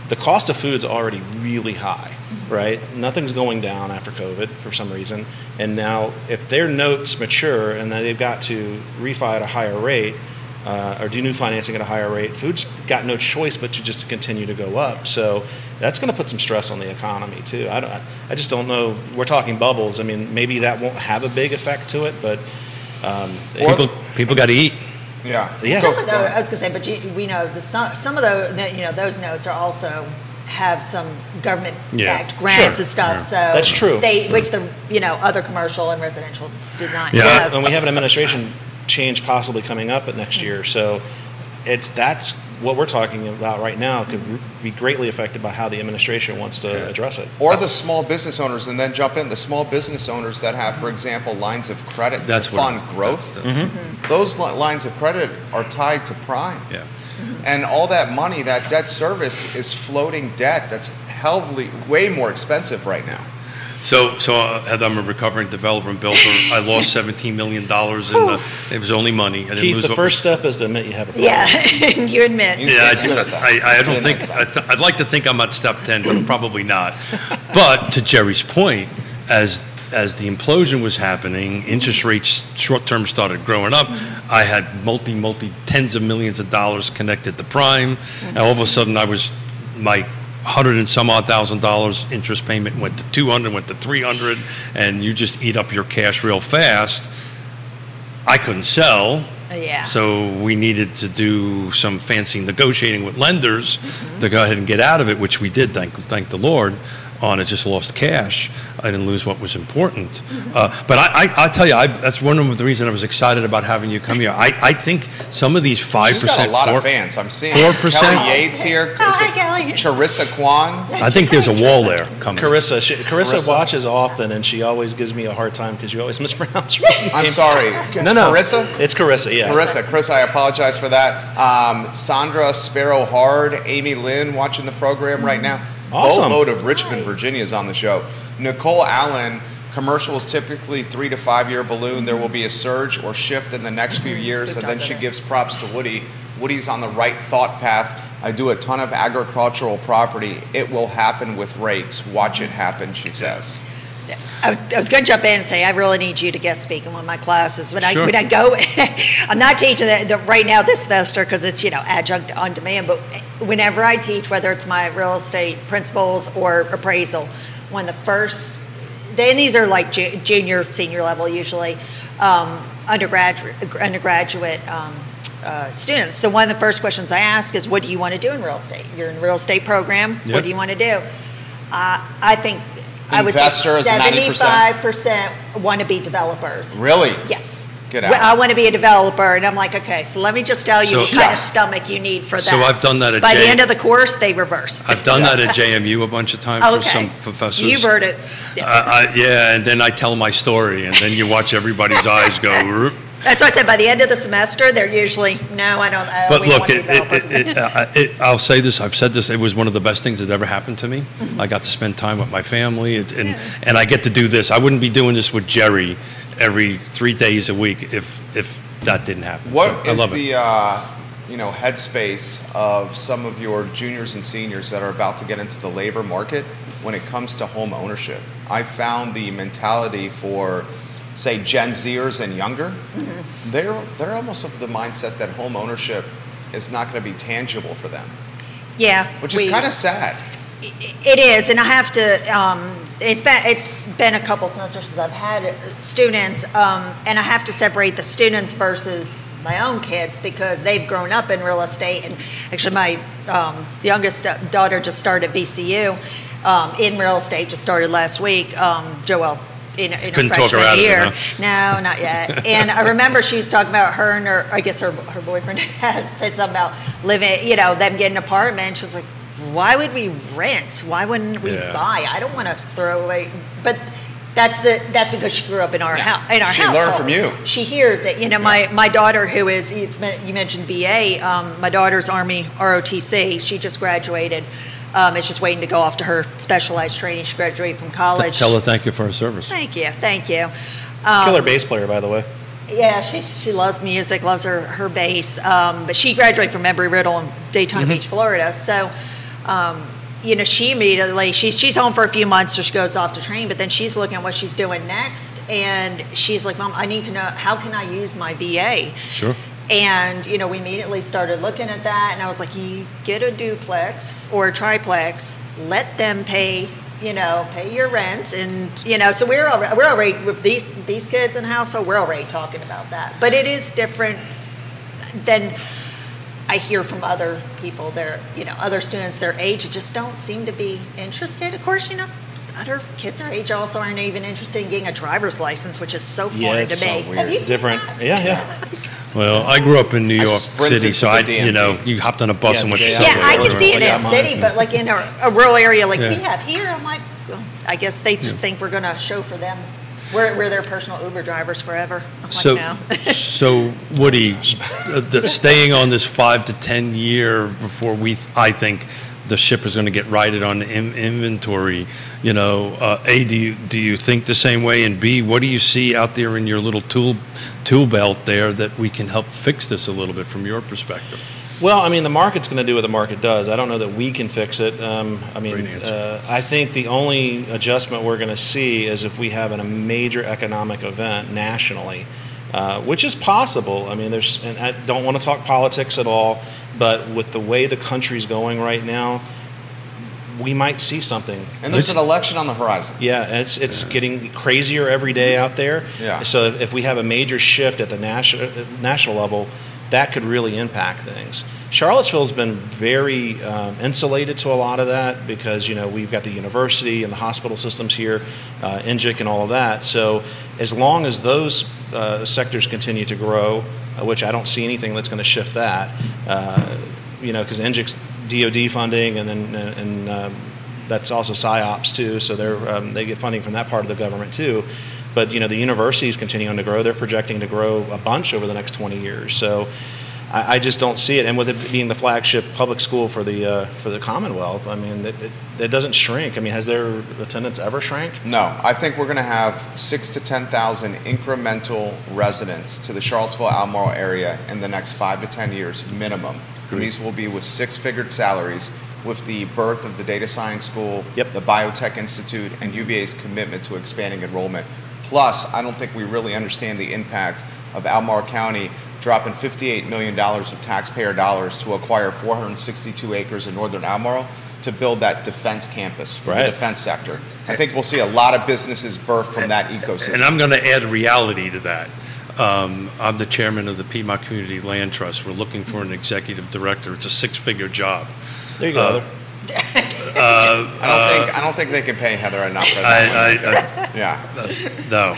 C: The cost of food's already really high, right? Nothing's going down after COVID for some reason, and now if their notes mature and they've got to refi at a higher rate. Uh, or do new financing at a higher rate. Food's got no choice but to just continue to go up. So that's going to put some stress on the economy too. I, don't, I just don't know. We're talking bubbles. I mean, maybe that won't have a big effect to it, but um,
B: People people got to eat.
A: Yeah.
C: Yeah.
D: Some of those, I was going to say, but you, we know the, some, some of those, you know, those notes are also have some government
B: Yeah.
D: backed grants
C: Sure.
D: and stuff. So
C: That's true.
D: They, mm-hmm. which the you know other commercial and residential do not.
B: Yeah.
D: have.
C: and we have an administration change possibly coming up at next year. So it's that's what we're talking about right now could be greatly affected by how the administration wants to address it.
A: Or the small business owners, and then jump in the small business owners that have, for example, lines of credit
B: That's
A: to
B: what
A: fund
B: I'm-
A: growth.
B: that's- mm-hmm.
A: Those li- lines of credit are tied to prime.
B: Yeah. Mm-hmm.
A: And all that money, that debt service is floating debt that's heavily, way more expensive right now.
B: So, so uh, I'm a recovering developer and builder. I lost <laughs> 17 million dollars in the. Uh, it was only money. I didn't
C: Keith,
B: lose
C: the first step is to admit you have a problem.
D: yeah, <laughs> you admit.
A: You-
B: Yeah,
A: He's good.
B: I, I, I don't think. I th- I'd like to think I'm at step 10, but probably not. <laughs> But to Jerry's point, as as the implosion was happening, interest rates short term started growing up. Mm-hmm. I had multi multi tens of millions of dollars connected to Prime, mm-hmm. and all of a sudden I was my hundred and some odd thousand dollars interest payment went to two hundred, went to three hundred, and you just eat up your cash real fast. I couldn't sell.
D: Uh, yeah.
B: So we needed to do some fancy negotiating with lenders mm-hmm. to go ahead and get out of it, which we did. Thank, thank the Lord. On it, just lost cash. I didn't lose what was important. Uh, but I, I, I tell you, I, that's one of the reasons I was excited about having you come here. I, I think some of these 5%.
A: She's got a lot of fans. I'm seeing
B: 4%.
A: Kelly Yates here.
D: Hi, Kelly.
A: Charissa Kwan.
B: I think there's a wall there coming.
C: Carissa, she, Carissa,
A: Carissa.
C: watches often, and she always gives me a hard time because you always <laughs> mispronounce her name.
A: I'm sorry. It's
C: no, no,
A: Carissa?
C: It's Carissa. Yeah.
A: Carissa, Chris, I apologize for that. Um, Sandra Sparrow Hard, Amy Lynn watching the program right now.
C: Awesome.
A: Boatload of Richmond, Virginia is on the show. Nicole Allen, commercials typically three to five year balloon. There will be a surge or shift in the next few years, and then she
D: Heather.
A: gives props to Woody. Woody's on the right thought path. I do a ton of agricultural property. It will happen with rates. Watch it happen, she says.
D: I was, going to jump in and say I really need you to guest speak in one of my classes. When
B: Sure.
D: I when I go, <laughs> I'm not teaching that right now this semester because it's you know adjunct on demand. But whenever I teach, whether it's my real estate principles or appraisal, one of the first, then these are like ju- junior, senior level usually, um, undergraduate undergraduate. Um, uh, students. So one of the first questions I ask is, "What do you want to do in real estate? You're in a real estate program.
B: Yep.
D: What do you want to do?" Uh, I think I would say
A: 90%?
D: seventy-five percent want to be developers.
A: Really?
D: Yes.
A: Get
D: Well,
A: out.
D: I want to be a developer, and I'm like, okay, so let me just tell you
B: So-
D: what kind
A: Yeah.
D: of stomach you need for that.
B: So I've done that at
D: By the
B: J-
D: end of the course, they reverse.
B: I've done that at JMU a bunch of times
D: okay.
B: for some professors.
D: So you've heard it. Yeah.
B: Uh, I, yeah, and then I tell my story, and then you watch everybody's <laughs> eyes go. "Roop."
D: That's why I said by the end of the semester, they're usually no, I don't. I
B: But
D: only
B: look,
D: want to
B: it,
D: be
B: it, it, it, uh, it, I'll say this. I've said this. It was one of the best things that ever happened to me.
D: Mm-hmm.
B: I got to spend time with my family, and, and and I get to do this. I wouldn't be doing this with Jerry every three days a week if if that didn't happen.
A: What
B: So I
A: is
B: love it.
A: the uh, you know headspace of some of your juniors and seniors that are about to get into the labor market when it comes to home ownership? I found the mentality for say Gen Zers and younger,
D: Mm-hmm.
A: they're they're almost of the mindset that home ownership is not going to be tangible for them,
D: yeah,
A: which is kind of sad.
D: It is, and I have to. Um, it's been it's been a couple semesters since I've had students, um, and I have to separate the students versus my own kids because they've grown up in real estate. And actually, my um, youngest daughter just started VCU um, in real estate. Just started last week. Um, Joelle. In, in
B: Couldn't
D: her
B: talk her
D: freshman
B: out of it,
D: year.
B: huh?
D: No, not yet. and I remember she was talking about her and her, I guess her, her boyfriend <laughs> has said something about living, you know, them getting an apartment. She's like, why would we rent? Why wouldn't we
B: Yeah.
D: buy? I don't want to throw away. But that's the that's because she grew up in our house. In our
A: She
D: house,
A: learned from you.
D: She hears it. You know, my my daughter who is it's, you mentioned VA. Um, my daughter's Army ROTC. She just graduated. Um, is just waiting to go off to her specialized training. She graduated from college.
B: Tell her thank you for her service.
D: Thank you, thank you. Um,
C: Killer bass player, by the way.
D: yeah, she she loves music, loves her her bass. Um, but she graduated from Embry Riddle in Daytona Beach, Florida. So um, you know, she immediately she's she's home for a few months, so she goes off to train. But then she's looking at what she's doing next, and she's like, "Mom, I need to know how can I use my VA."
B: Sure.
D: And you know, we immediately started looking at that, and I was like, "You get a duplex or a triplex, let them pay." You know, pay your rent, and you know. So we're already, we're already with these these kids in the house, so we're already talking about that. But it is different than I hear from other people, their you know, other students their age just don't seem to be interested. Of course, you know, other kids our age also aren't even interested in getting a driver's license, which is so foreign
C: Yeah, it's
D: to me.
A: so weird.
D: Have you seen
C: Different.
D: that?
C: Yeah, yeah. <laughs>
B: Well, I grew up in New York City, so I, you know, you hopped on a bus
C: Yeah,
B: and went to
C: the
D: Yeah, I can see it in a city, but like in a, a rural area like we have here, I'm like, well, I guess they just think we're going to show for them. We're, we're their personal Uber drivers forever. I'm
B: So,
D: like, no. <laughs>
B: so Woody, <laughs> uh, the, staying on this five to ten year before we, I think, the ship is going to get righted on in, inventory. You know, uh, a do you do you think the same way? And b, what do you see out there in your little tool tool belt there that we can help fix this a little bit from your perspective?
C: Well, I mean, the market's going to do what the market does. I don't know that we can fix it. Um, I mean, uh, I think the only adjustment we're going to see is if we have an, a major economic event nationally, uh, which is possible. I mean, there's, and I don't want to talk politics at all, but with the way the country's going right now, we might see something.
A: And there's an election on the horizon.
C: Yeah, it's it's getting crazier every day out there.
A: Yeah.
C: So if we have a major shift at the national national level, that could really impact things. Charlottesville's been very um, insulated to a lot of that because you know we've got the university and the hospital systems here, uh, and all of that. So as long as those uh, sectors continue to grow, uh, which I don't see anything that's going to shift that, uh, you know, because NGIC's DoD funding and then and um, that's also psyops too. So they're um, they get funding from that part of the government too. But you know the universities continuing to grow. They're projecting to grow a bunch over the next 20 years. So I, I just don't see it. And with it being the flagship public school for the uh, for the Commonwealth, I mean it, it, it doesn't shrink. I mean has their attendance ever shrank?
A: No, I think we're going to have six to ten thousand incremental residents to the Charlottesville Albemarle area in the next five to ten years minimum. And these will be with six-figured salaries. With the birth of the data science school,
C: Yep.
A: the Biotech Institute, and UVA's commitment to expanding enrollment. Plus, I don't think we really understand the impact of Albemarle County dropping $58 million of taxpayer dollars to acquire 462 acres in northern Albemarle to build that defense campus for
C: Right.
A: the defense sector. I think we'll see a lot of businesses birth from that ecosystem.
B: And I'm going to add reality to that. Um, I'm the chairman of the Piedmont Community Land Trust. We're looking for an executive director. It's a six-figure job.
C: There you go.
B: Uh, Uh,
A: I don't uh, think I don't think they can pay Heather enough for that.
B: I, I,
A: one. <laughs> yeah,
B: no.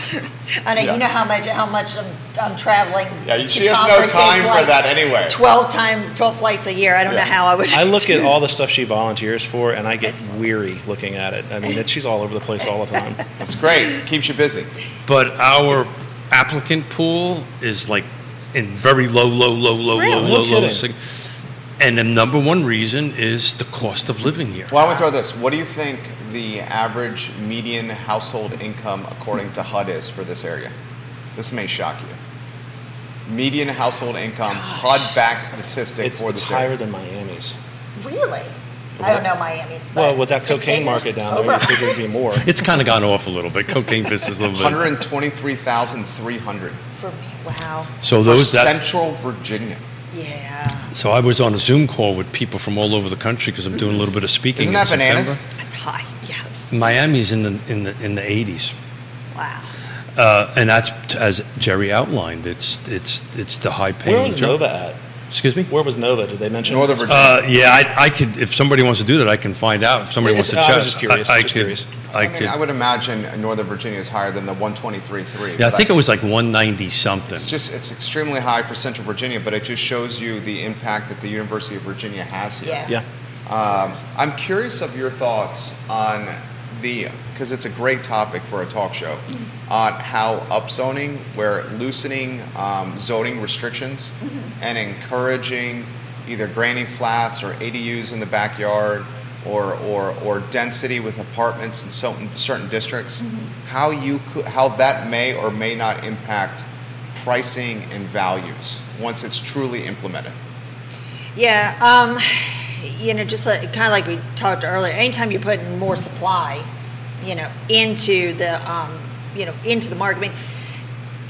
D: I know
A: Yeah.
D: you know how much how much I'm, I'm traveling.
A: yeah.
D: to
A: She has no
D: conferences,
A: time for
D: like
A: that anyway.
D: Twelve time twelve flights a year. I don't
A: Yeah.
D: know how I would.
C: I look at <laughs> all the stuff she volunteers for, and I get weary looking at it. I mean, it, she's all over the place all the time. <laughs>
A: That's great. Keeps you busy.
B: But our applicant pool is like in very low, low, low, low,
C: Really?
B: low,
C: No
B: low, low.
C: kidding.
B: sig- And the number one reason is the cost of living here.
A: Why don't we throw this? What do you think the average median household income, according to HUD, is for this area? This may shock you. Median household income, HUD-backed statistic
C: It's,
A: for
C: it's
A: this
C: higher
A: area.
C: than Miami's.
D: really. I don't know Miami's.
C: Well, with that cocaine market down
D: Over.
C: there, you figure it'd be more. <laughs>
B: It's kind of gone off a little bit. Cocaine business a little bit.
A: 123,300
D: For me, wow.
B: So
A: for
B: those that,
A: Central Virginia.
D: Yeah.
B: So I was on a Zoom call with people from all over the country because I'm doing a little bit of speaking.
A: Isn't
B: in
A: that bananas?
B: September.
D: That's high. Yes.
B: Miami's in the in the in the 80s,
D: Wow.
B: uh, and that's as Jerry outlined. It's it's it's the high paying.
C: Where was
B: job.
C: Nova at?
B: Excuse me.
C: Where was Nova? Did they mention?
A: Northern Virginia.
B: Uh, yeah, I, I could. If somebody wants to do that, I can find out. If somebody wants to check,
C: I
B: chat,
C: was just curious,
B: I, I
C: just
B: could.
C: curious.
B: I,
A: I,
B: could.
A: mean, I would imagine Northern Virginia is higher than the 123.3.
B: yeah, I
A: but
B: think it was like 190 something.
A: It's just it's extremely high for Central Virginia, but it just shows you the impact that the University of Virginia has here.
D: Yeah.
C: Yeah.
A: Um, I'm curious of your thoughts on the because it's a great topic for a talk show on how upzoning, where loosening um, zoning restrictions and encouraging either granny flats or ADUs in the backyard or or, or density with apartments in certain certain districts, how you could, how that may or may not impact pricing and values once it's truly implemented.
D: Yeah, um, you know, just like, kind of like we talked earlier, anytime you put more supply, you know, into the, um, you know, into the market, I mean,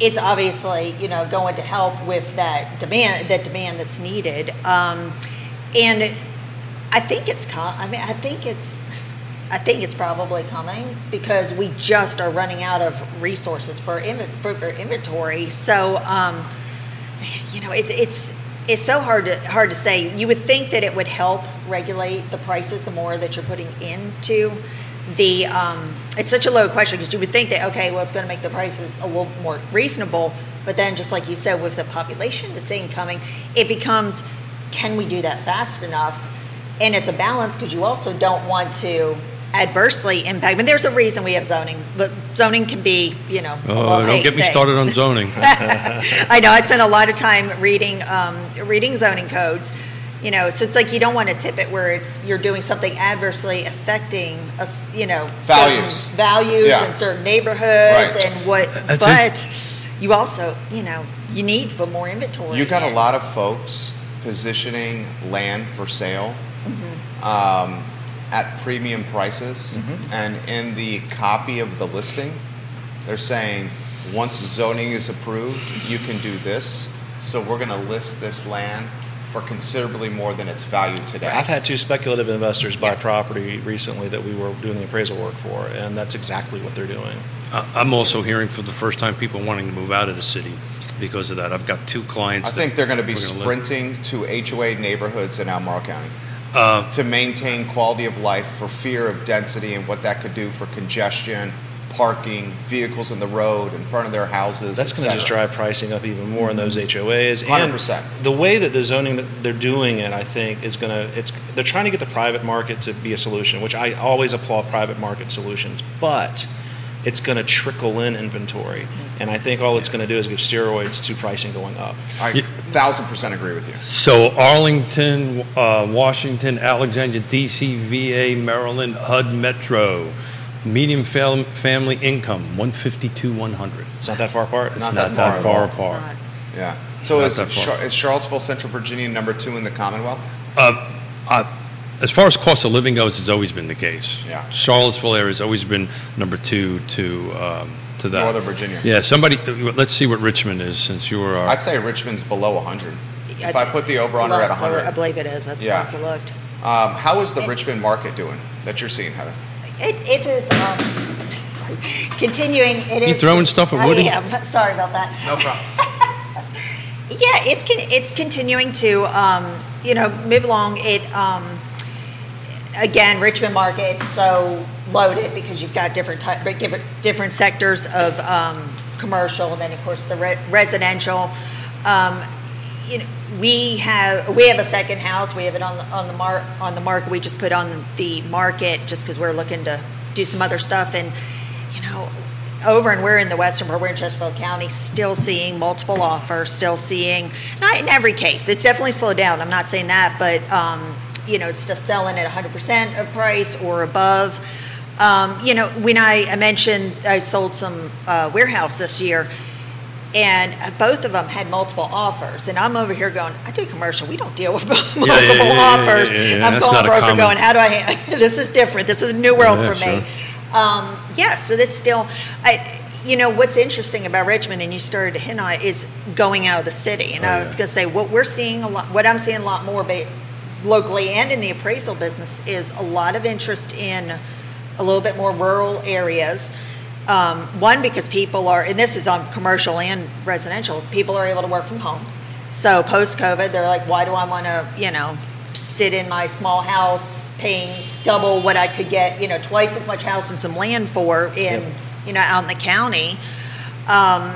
D: it's obviously, you know, going to help with that demand, that demand that's needed. Um, and I think it's, I mean, I think it's, I think it's probably coming because we just are running out of resources for, for, for inventory. So, um, you know, it's it's it's so hard to hard to say. You would think that it would help regulate the prices the more that you're putting into the. Um, it's such a low question because you would think that okay, well, it's going to make the prices a little more reasonable. But then, just like you said, with the population that's incoming, it becomes, can we do that fast enough? And it's a balance because you also don't want to adversely impact. I mean, there's a reason we have zoning, but zoning can be, you know.
B: Oh,
D: love-hate
B: don't get me
D: thing.
B: started on zoning. <laughs>
D: I know. I spend a lot of time reading um, reading zoning codes. You know, so it's like you don't want to tip it where it's you're doing something adversely affecting us. You know,
A: Values.
D: values
A: Yeah.
D: in certain neighborhoods
A: Right.
D: and what.
B: That's
D: but you also, you know, you need to put more inventory.
A: You got a lot of folks positioning land for sale
D: Mm-hmm.
A: um, at premium prices,
C: Mm-hmm.
A: and in the copy of the listing, they're saying once zoning is approved, you can do this. So we're going to list this land for considerably more than its value today.
C: I've had two speculative investors buy
A: Yeah.
C: property recently that we were doing the appraisal work for, and that's exactly what they're doing.
B: I- I'm also hearing for the first time people wanting to move out of the city because of that. I've got two clients.
A: I think they're going to be
B: we're live-
A: sprinting to HOA neighborhoods in Albemarle County
B: Uh,
A: to maintain quality of life for fear of density and what that could do for congestion, parking, vehicles in the road, in front of their houses.
C: That's going to just drive pricing up even more in those HOAs.
A: 100%.
C: The way that the zoning that they're doing it, I think, is going to it's they're trying to get the private market to be a solution, which I always applaud private market solutions, but it's going to trickle in inventory, and I think all it's going to do is give steroids to pricing going up.
A: I thousand percent agree with you.
B: So Arlington, uh, Washington, Alexandria, DC, VA, Maryland, HUD Metro, medium fam- family income, 152, 100.
C: It's not that far apart.
A: Not
B: Not
A: that far
B: that far apart.
D: Not-
A: Yeah. So
B: Not
A: is. Char- is Charlottesville, Central Virginia, number two in the Commonwealth?
B: Uh, uh, as far as cost of living goes, it's always been the case.
A: Yeah.
B: Charlottesville area has always been number two to um, to that.
A: Northern Virginia.
B: Yeah. Somebody, let's see what Richmond is since you were. Our,
A: I'd say Richmond's below 100. If I
D: think-
A: put the over under at
D: Last- I believe it is. I
A: Yeah.
D: also looked.
A: Um, how is the Richmond market doing that you're seeing, Heather?
D: It, it is um, continuing. It
B: You
D: is-
B: throwing stuff at
D: I
B: Woody?
D: am. <laughs> Sorry about that.
A: No problem. <laughs>
D: Yeah, it's con- it's continuing to um, you know move along. It um, again, Richmond market it's so loaded because you've got different type, different different sectors of um, commercial, and then of course the re- residential. Um, you know, we have we have a second house. We have it on the on the mar- on the market. We just put on the market just because we're looking to do some other stuff, and you know, over and we're in the western part, we're in Chesterfield County, still seeing multiple offers, still seeing not in every case. It's definitely slowed down. I'm not saying that, but um, you know, stuff selling at 100 percent of price or above. Um, you know, when I, I mentioned I sold some uh, warehouse this year and uh, both of them had multiple offers. And I'm over here going, I do commercial. We don't deal with <laughs> multiple
B: yeah, yeah, yeah,
D: offers. I'm
B: That's
D: calling broker,
B: common-
D: going, how do I? <laughs> this is different. This is a new world for me.
B: sure.
D: Um, yeah, so that's still. I, you know what's interesting about Richmond, and you started to hint on it, is going out of the city. And
B: Oh,
D: I was going to say what we're seeing a lot, what I'm seeing a lot more ba- locally and in the appraisal business is a lot of interest in a little bit more rural areas. Um, one because people are, and this is on commercial and residential, people are able to work from home. So post COVID, they're like, why do I want to, you know, sit in my small house paying double what I could get, you know, twice as much house and some land for in,
C: Yep.
D: you know, out in the county. Um,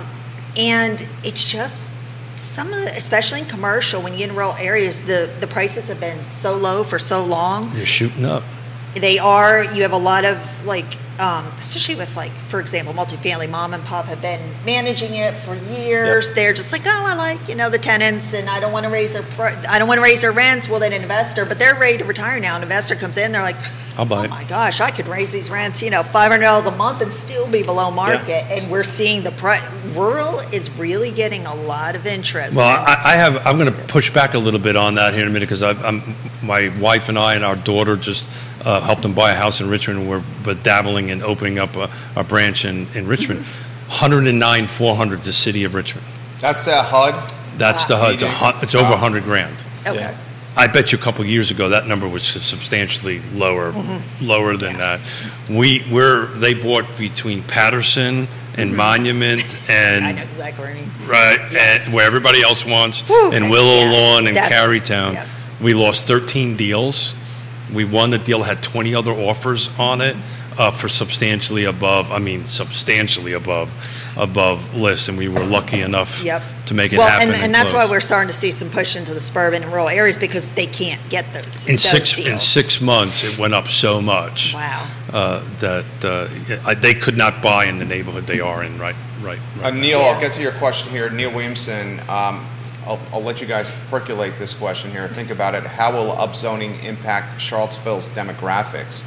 D: and it's just some of the, especially in commercial, when you in rural areas, the, the prices have been so low for so long
B: You're shooting up.
D: They are you have a lot of like um, especially with like, for example, multifamily, mom and pop have been managing it for years.
C: Yep.
D: They're just like, oh, I like you know the tenants, and I don't want to raise their I don't want to raise their rents. Well, then an investor, but they're ready to retire now. An investor comes in, they're like,
B: I'll buy
D: oh
B: it."
D: my gosh, I could raise these rents, you know, five hundred dollars a month and still be below market. And we're seeing the pri- rural is really getting a lot of interest.
B: Well, I, I have. I'm going to push back a little bit on that here in a minute because I'm my wife and I and our daughter just uh, helped them buy a house in Richmond. and We're but dabbling in opening up a, a branch in, in Richmond. 109 400 the city of Richmond.
A: That's uh, HUD.
B: That's the HUD. It's, a, hu- it's over 100 grand.
D: okay.
C: Yeah.
B: I bet you a couple years ago that number was substantially lower, lower than that. We we're they bought between Patterson and Monument and
D: I know exactly what I mean.
B: right,
D: Yes.
B: and where everybody else wants,
D: Whew,
B: and Willow
D: yeah.
B: Lawn and
D: That's-
B: Carytown.
D: yeah.
B: We lost 13 deals. We won the deal, had 20 other offers on it uh, for substantially above. I mean, substantially above, above list, and we were lucky enough
D: Yep.
B: to make it
D: well,
B: happen.
D: and, and that's why we're starting to see some push into the suburban and rural areas because they can't get those.
B: in
D: those
B: six
D: deals.
B: in six months it went up so much
D: Wow.
B: uh, that uh, they could not buy in the neighborhood they are in right right,
A: Uh. Neil,
D: Yeah.
A: I'll get to your question here. Neil Williamson, um, I'll, I'll let you guys percolate this question here. Think about it. How will upzoning impact Charlottesville's demographics?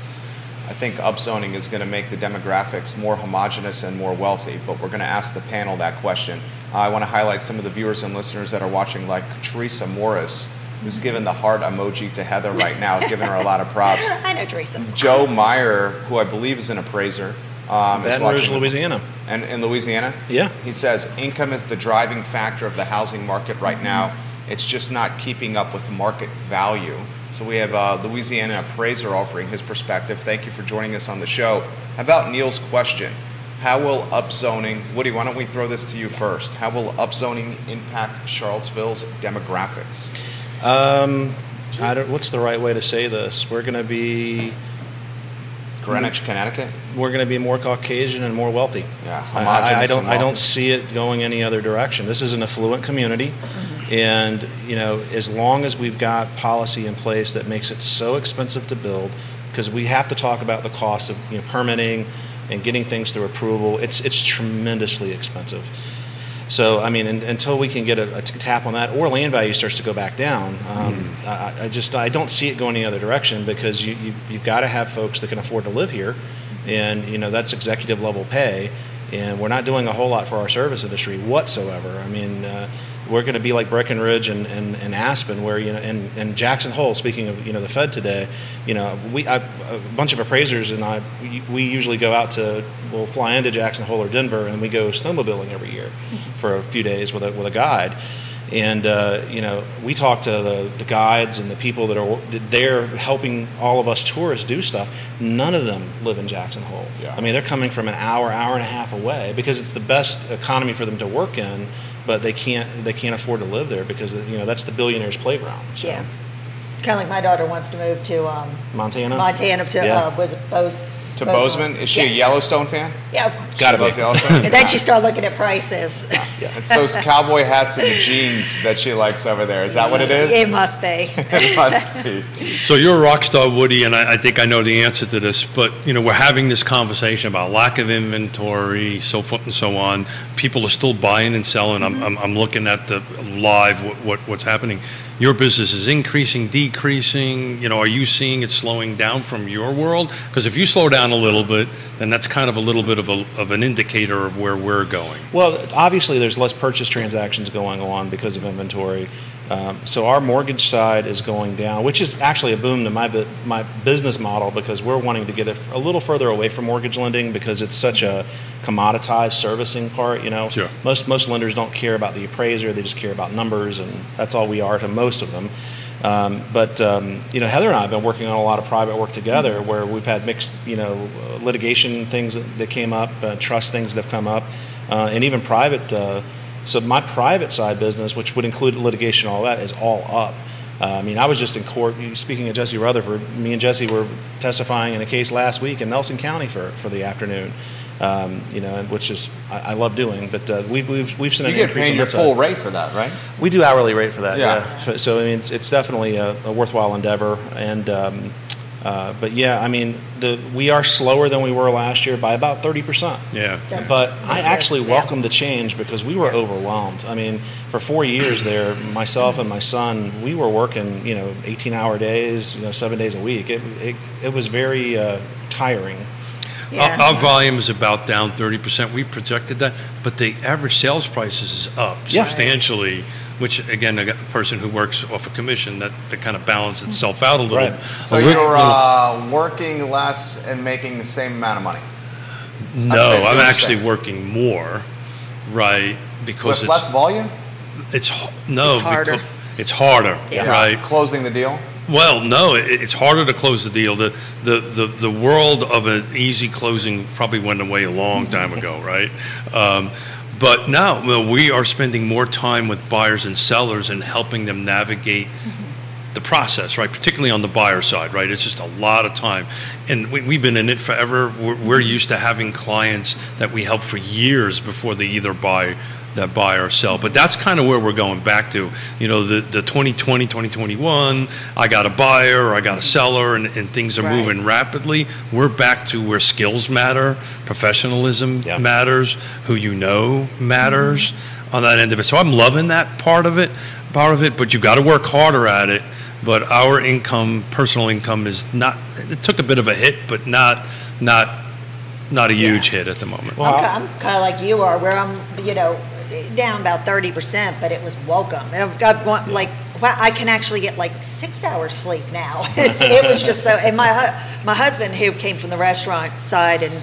A: I think upzoning is going to make the demographics more homogenous and more wealthy, but we're going to ask the panel that question. Uh, I want to highlight some of the viewers and listeners that are watching, like Teresa Morris, who's giving the heart emoji to Heather right now, giving her a lot of props. <laughs>
D: I know Teresa.
A: Joe Meyer, who I believe is an appraiser, um, is
C: Baton Rouge, Louisiana.
A: and in Louisiana?
C: Yeah.
A: He says income is the driving factor of the housing market right now. It's just not keeping up with market value. So we have a Louisiana appraiser offering his perspective. Thank you for joining us on the show. How about Neil's question? How will upzoning, Woody, why don't we throw this to you first? How will upzoning impact Charlottesville's demographics?
C: Um, I don't, what's the right way to say this? We're going to be
A: Greenwich, Connecticut?
C: we're going to be more Caucasian and more wealthy.
A: Yeah,
C: I, I- don't I don't see it going any other direction. This is an affluent community,
A: Mm-hmm.
C: and you know as long as we've got policy in place that makes it so expensive to build, because we have to talk about the cost of you know, permitting and getting things through approval. It's it's tremendously expensive. So, I mean, un until we can get a, a t- tap on that, or land value starts to go back down, um, I, I just I don't see it going any other direction because you, you you've got to have folks that can afford to live here, and you know that's executive level pay, and we're not doing a whole lot for our service industry whatsoever. I mean. Uh, we're going to be like Breckenridge and, and, and Aspen, where you know, and, and Jackson Hole. Speaking of you know the Fed today, you know we I, a bunch of appraisers and I we, we usually go out to we'll fly into Jackson Hole or Denver and we go snowmobiling every year for a few days with a with a guide. And uh, you know, we talk to the, the guides and the people that are there helping all of us tourists do stuff. None of them live in Jackson Hole.
A: Yeah.
C: I mean, they're coming from an hour, hour and a half away because it's the best economy for them to work in, but they can't they can't afford to live there because you know that's the billionaire's playground. So.
D: Yeah. Kind of like my daughter wants to move to um,
C: Montana.
D: Montana to
C: Yeah.
D: uh, was it Bose?
A: To Bozeman? Is she a. Yellowstone fan?
D: Yeah, of course.
C: Gotta be.
A: Loves Yellowstone?
D: And then she started looking at prices.
A: It's those cowboy hats and the jeans that she likes over there. Is that what it is?
D: it must be. <laughs>
A: it must be.
B: So you're a rock star, Woody, and I, I think I know the answer to this. But you know, we're having this conversation about lack of inventory, so forth and so on. People are still buying and selling. I'm, I'm, I'm looking at the live what, what what's happening. Your business is increasing, decreasing. You know, are you seeing it slowing down from your world? Because if you slow down a little bit, then that's kind of a little bit of a of an indicator of where we're going.
C: Well, obviously, there's less purchase transactions going on because of inventory. Um, so our mortgage side is going down, which is actually a boom to my bu- my business model because we're wanting to get it a little further away from mortgage lending because it's such a commoditized servicing part. You know,
B: Sure.
C: most most lenders don't care about the appraiser; they just care about numbers, and that's all we are to most of them. Um, but um, you know, Heather and I have been working on a lot of private work together, where we've had mixed, you know, litigation things that, came up, uh, trust things that have come up, uh, and even private. Uh, so my private side business, which would include litigation, and all that, is all up. Uh, I mean, I was just in court. Speaking of Jesse Rutherford, me and Jesse were testifying in a case last week in Nelson County for, for the afternoon. Um, you know, which is I, I love doing. But uh, we've we've we've seen
A: You
C: an
A: get
C: increase
A: paid your
C: that side.
A: full rate for that, right?
C: We do hourly rate for that.
A: Yeah.
C: Yeah. So, so, I mean, it's, it's definitely a, a worthwhile endeavor, and um, Uh, but yeah, I mean, the, we are slower than we were last year by about 30%.
B: Yeah.
D: That's-
C: But I
D: that's
C: actually
D: yeah.
C: welcome the change because we were overwhelmed. I mean, for four years there, myself and my son, we were working, you know, 18 hour days, you know, seven days a week. It, it, it was very uh, tiring.
D: Yeah.
B: Our, our volume is about down 30%. We projected that, but the average sales prices is up
C: Yeah.
B: substantially, which again, a person who works off a commission, that, that kind of balances itself out a little.
C: Right.
A: So
B: a
A: you're uh, working less and making the same amount of money
B: no,
A: basically
B: I'm
A: what you're
B: actually
A: saying.
B: working more, right? Because
A: with
B: it's
A: less volume.
B: it's h- no,
D: It's harder.
B: becau- it's harder,
D: Yeah.
B: right?
A: Closing the deal.
B: Well, no, it, it's harder to close the deal. The, the, the, the world of an easy closing probably went away a long <laughs> time ago, right? Um, but now well, we are spending more time with buyers and sellers and helping them navigate the process, right? Particularly on the buyer side, right? It's just a lot of time. And we, we've been in it forever. We're, we're used to having clients that we help for years before they either buy that buy or sell. But that's kind of where we're going back to. You know, the, the 2020, 2021, I got a buyer or I got a seller and, and things are
D: Right.
B: moving rapidly. We're back to where skills matter, professionalism
C: Yeah.
B: matters, who you know matters on that end of it. So I'm loving that part of it, part of it, but you've got to work harder at it. But our income, personal income, is not. It took a bit of a hit, but not not not a huge hit at the moment.
C: Well,
D: I'm, kind of like you are, where I'm, you know, down about thirty percent, but it was welcome. I've got one, like wow, I can actually get like six hours sleep now. <laughs> It was just so. And my my husband, who came from the restaurant side and,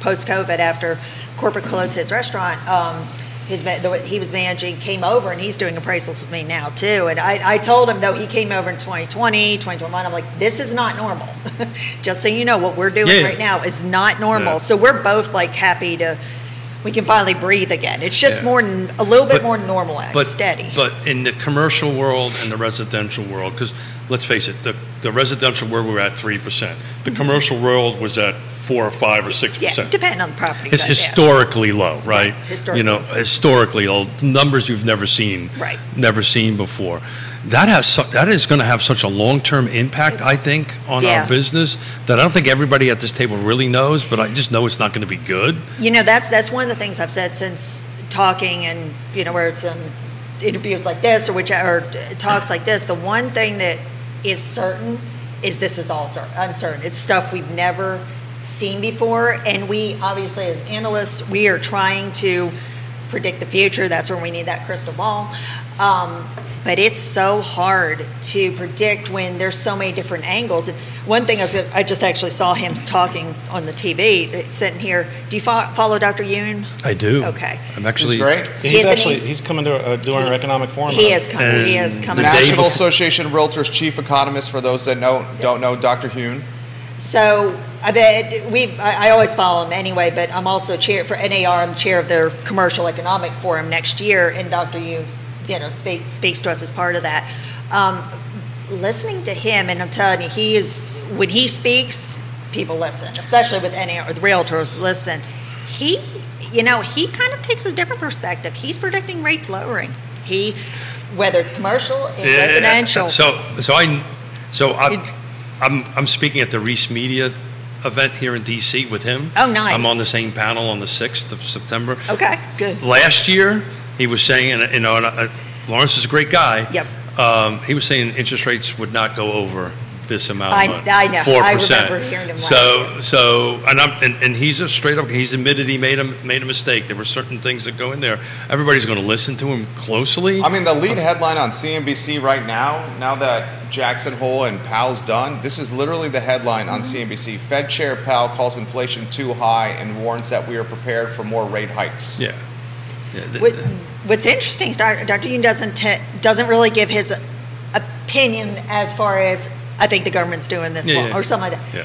D: post COVID after corporate closed his restaurant. Um, his, the, he was managing, came over, and he's doing appraisals with me now too. And I, I told him though he came over in 2020, 2021. I'm like, this is not normal. <laughs> Just so you know, what we're doing
B: Yeah.
D: right now is not normal.
B: Yeah.
D: So we're both like happy to, we can finally breathe again. It's just
B: Yeah.
D: more, a little bit
B: But-
D: more normalized,
B: but
D: steady.
B: But in the commercial world and the residential world, because let's face it, the, the residential world we're at three percent. The mm-hmm. commercial world was at four or five or six percent.
D: yeah, depending on the property.
B: It's
D: but yeah.
B: historically low, right?
D: historically.
B: You know, historically low numbers you've never seen,
D: Right.
B: Never seen before. That has su- that is going to have such a long term impact, I think, on
D: Yeah.
B: our business that I don't think everybody at this table really knows. But I just know it's not going to be good.
D: You know, that's that's one of the things I've said since talking, and you know, where it's in interviews like this or which or talks like this. The one thing that is certain is this is all uncertain. It's stuff we've never seen before, and we obviously, as analysts, we are trying to predict the future. That's where we need that crystal ball. Um, but it's so hard to predict when there's so many different angles. And one thing I, was, I just actually saw him talking on the TV, sitting here. Do you fo- follow Dr. Yun?
B: I do.
D: Okay.
B: I'm actually
A: He's great.
C: he's
D: Isn't
C: actually
D: he?
C: he's coming to uh, do our economic forum.
D: He is coming. He is coming.
B: the
A: National Association of Realtors chief economist. For those that know don't know, Dr. Yun.
D: So I bet we. I, I always follow him anyway, but I'm also chair for NAR. I'm chair of their commercial economic forum next year, and Dr. Yun, you know, speak, speaks to us as part of that. Um, listening to him, and I'm telling you, he is when he speaks, people listen, especially with NAR, the realtors listen. He, you know, he kind of takes a different perspective. He's predicting rates lowering. He, whether it's commercial, and
B: Yeah,
D: residential.
B: So, so I, so I'm, I'm, I'm speaking at the RISMedia event here in DC with him.
D: Oh, nice.
B: I'm on the same panel on the sixth of September.
D: okay, good.
B: Last year, he was saying, and you know, and, uh, Lawrence is a great guy.
D: Yep.
B: Um, he was saying interest rates would not go over this amount.
D: I- I know.
B: Four
D: I
B: percent.
D: remember hearing him last
B: So, so, and I'm, and, and he's a straight up. He's admitted he made a made a mistake. There were certain things that go in there. Everybody's going to listen to him closely.
A: I mean, the lead headline on CNBC right now, now that Jackson Hole and Powell's done, this is literally the headline on CNBC. Fed Chair Powell calls inflation too high and warns that we are prepared for more rate hikes.
B: yeah. Yeah, th-
D: What, what's interesting is Dr. Dr. Yun doesn't te- doesn't really give his opinion as far as I think the government's doing this
B: Yeah,
D: wrong
B: yeah.
D: or something like that.
B: Yeah.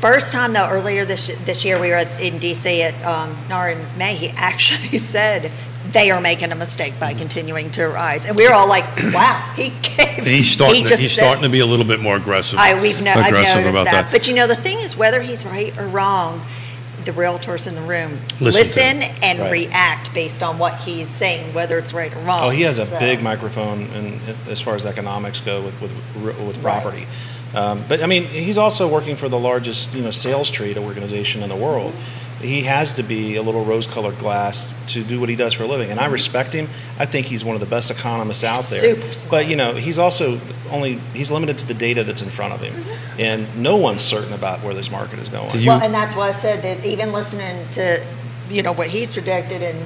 D: First time though, earlier this this year, we were at, in D.C. at um, NAR in May. He <laughs> actually said they are making a mistake by continuing to rise, and we were all like, <clears throat> "Wow!" He gave.
B: And he's starting.
D: he
B: to, he's
D: said-
B: starting to be a little bit more aggressive.
D: I we've no, I've noticed
B: about
D: that.
B: that.
D: But you know, the thing is, whether he's right or wrong, the realtors in the room
B: Listen
D: listen, and
C: Right.
D: react based on what he's saying, whether it's right or wrong.
C: Oh, he has a big microphone, and as far as economics go with with, with property. Um, but I mean, he's also working for the largest you know sales trade organization in the world. He has to be a little rose-colored glass to do what he does for a living, and I respect him. I think he's one of the best economists out there.
D: Super smart.
C: But you know, he's also only he's limited to the data that's in front of him,
D: Mm-hmm.
C: and no one's certain about where this market is going.
B: Do you-
D: Well, and that's why I said that even listening to, you know, what he's predicted, and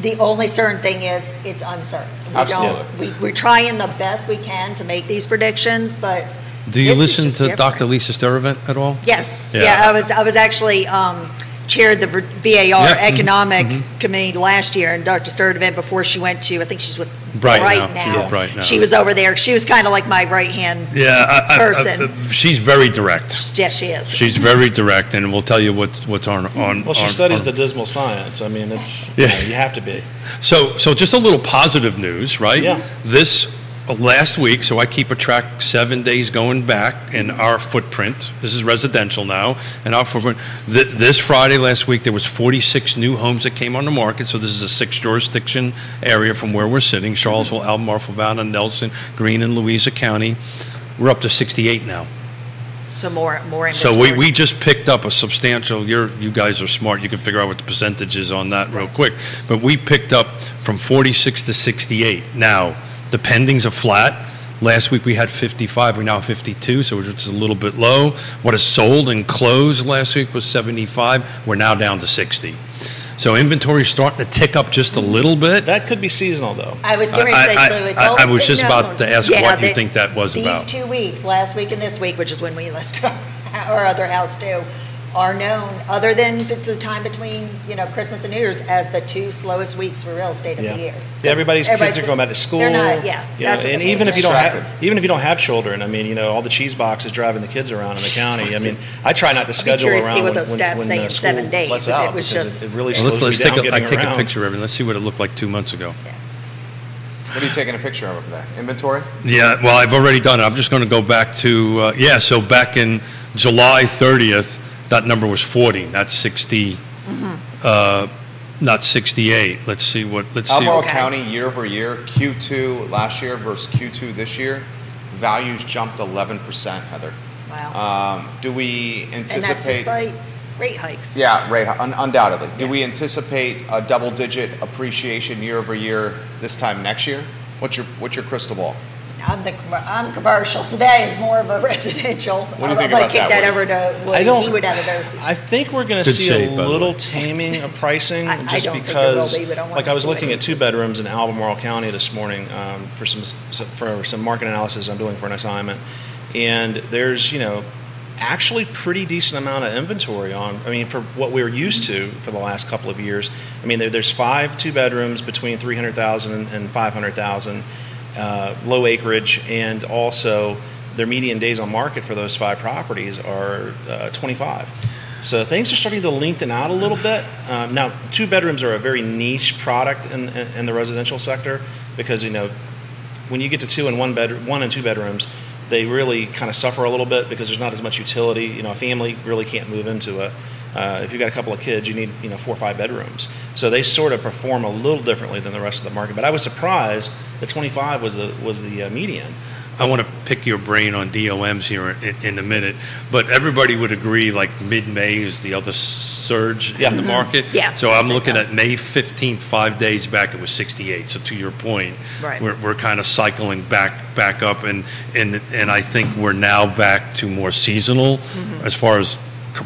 D: the only certain thing is it's uncertain. We
A: Absolutely.
D: Don't, we, we're trying the best we can to make these predictions, but
B: Do you
D: this
B: listen to
D: different.
B: Dr. Lisa Sturtevant at all?
D: Yes.
B: Yeah.
D: Yeah. I was. I was actually um, chaired the VAR
B: Yeah, mhm,
D: Economic Committee last year, and Dr. Sturtevant before she went to, I think she's with
B: Bright
D: Bright,
B: now. She's
D: now.
B: with Bright now.
D: She was over there. She was kind of like my right hand.
B: Yeah, I, I-
D: Person.
B: I- she's very direct.
D: Yes, she is.
B: She's very direct, and will tell you what's what's on on.
C: Well, she
B: on-
C: studies
B: on-
C: the dismal science. I mean, it's
B: Yeah.
C: you, know, you have to be.
B: So, so just a little positive news, right?
C: Yeah.
B: This uh, last week, so I keep a track seven days going back in our footprint. This is residential now, and our footprint. Th- this Friday last week, there was 46 new homes that came on the market. So this is a six jurisdiction area from where we're sitting: Charlottesville, Albemarle, Fluvanna, Nelson, Greene, and Louisa County. We're up to 68 now.
D: so more, more.
B: So we, we just picked up a substantial. You're you guys are smart. You can figure out what the percentage is on that real quick. But we picked up from 46 to 68. Now the pendings are flat. Last week we had 55. we're now 52, so we're just a little bit low. What is sold and closed last week was 75. We're now down to 60. So inventory is starting to tick up just a little bit.
C: That could be seasonal, though.
D: I was going to say,
B: I-
D: so it's
B: I-
D: all,
B: I was just
D: no,
B: about to ask
D: yeah,
B: what you think that was
D: these
B: about.
D: two weeks, last week and this week, which is when we list our, <laughs> our other house too, are known, other than the time between, you know, Christmas and New Year's, as the two slowest weeks for real estate of
C: Yeah.
D: the year.
C: Yeah, everybody's, kids are going back to school.
D: They're not, yeah.
C: You know,
D: that's
C: and even if you don't have, even if you don't have children, I mean, you know, all the cheese boxes driving the kids around in the county. I mean, I try not to schedule
D: curious to
C: around
D: see what
C: when,
D: those
C: when,
D: stats
C: when,
D: say
C: uh,
D: in seven days,
C: lets
D: if it was just-
C: it, it really
B: Well,
C: slows
B: let's let's
C: me
B: take a, I
C: getting
B: take a picture of it. Let's see what it looked like two months ago.
A: What are you taking a picture of up there? Inventory?
B: Yeah, well, I've already done it. I'm just going to go back to, uh, yeah, so back in July 30th, that number was 40, not 60, uh, not 68. Let's see what, let's see.
A: Albemarle
D: Okay.
A: County, year over year, Q2 last year versus Q2 this year, values jumped 11%, Heather.
D: Wow.
A: Um, do we anticipate?
D: And that's
A: anticipate?
D: despite rate hikes.
A: yeah, right, un- undoubtedly. Do we anticipate a double digit appreciation year over year this time next year? What's your, what's your crystal ball?
D: I'm the, commer- I'm commercial, so that is more of a <laughs> residential.
A: What do you
D: I'm
A: think about
D: kick
A: that,
D: that over to
C: I don't.
D: He would have a better.
C: I think we're going to see
B: shape,
C: a little taming of pricing, <laughs>
D: I- I
C: just
D: don't think it
C: because,
D: be, I
C: like I was looking
D: it
C: at
D: is.
C: two bedrooms in Albemarle County this morning um, for some for some market analysis I'm doing for an assignment, and there's you know actually pretty decent amount of inventory on. I mean, for what we were used to for the last couple of years. I mean, there, there's five two bedrooms between three hundred thousand and five hundred thousand, uh, low acreage, and also their median days on market for those five properties are uh, 25. So things are starting to lengthen out a little bit. Um, now, two bedrooms are a very niche product in, in, the residential sector because you know when you get to two and one bed, one and two bedrooms, they really kind of suffer a little bit because there's not as much utility. You know, a family really can't move into it. Uh, if you've got a couple of kids, you need you know four or five bedrooms. So they sort of perform a little differently than the rest of the market. But I was surprised that 25 was the was the uh, median.
B: I want to pick your brain on DOMs here in, in a minute, but everybody would agree like mid-May is the other surge
C: Yeah.
B: in the market.
D: Yeah,
B: So
D: I'd
B: I'm looking
D: so.
B: at May 15th, five days back, it was 68. So to your point,
D: Right.
B: we're, we're kind of cycling back back up, and and and I think we're now back to more seasonal
D: Mm-hmm.
B: as far as c-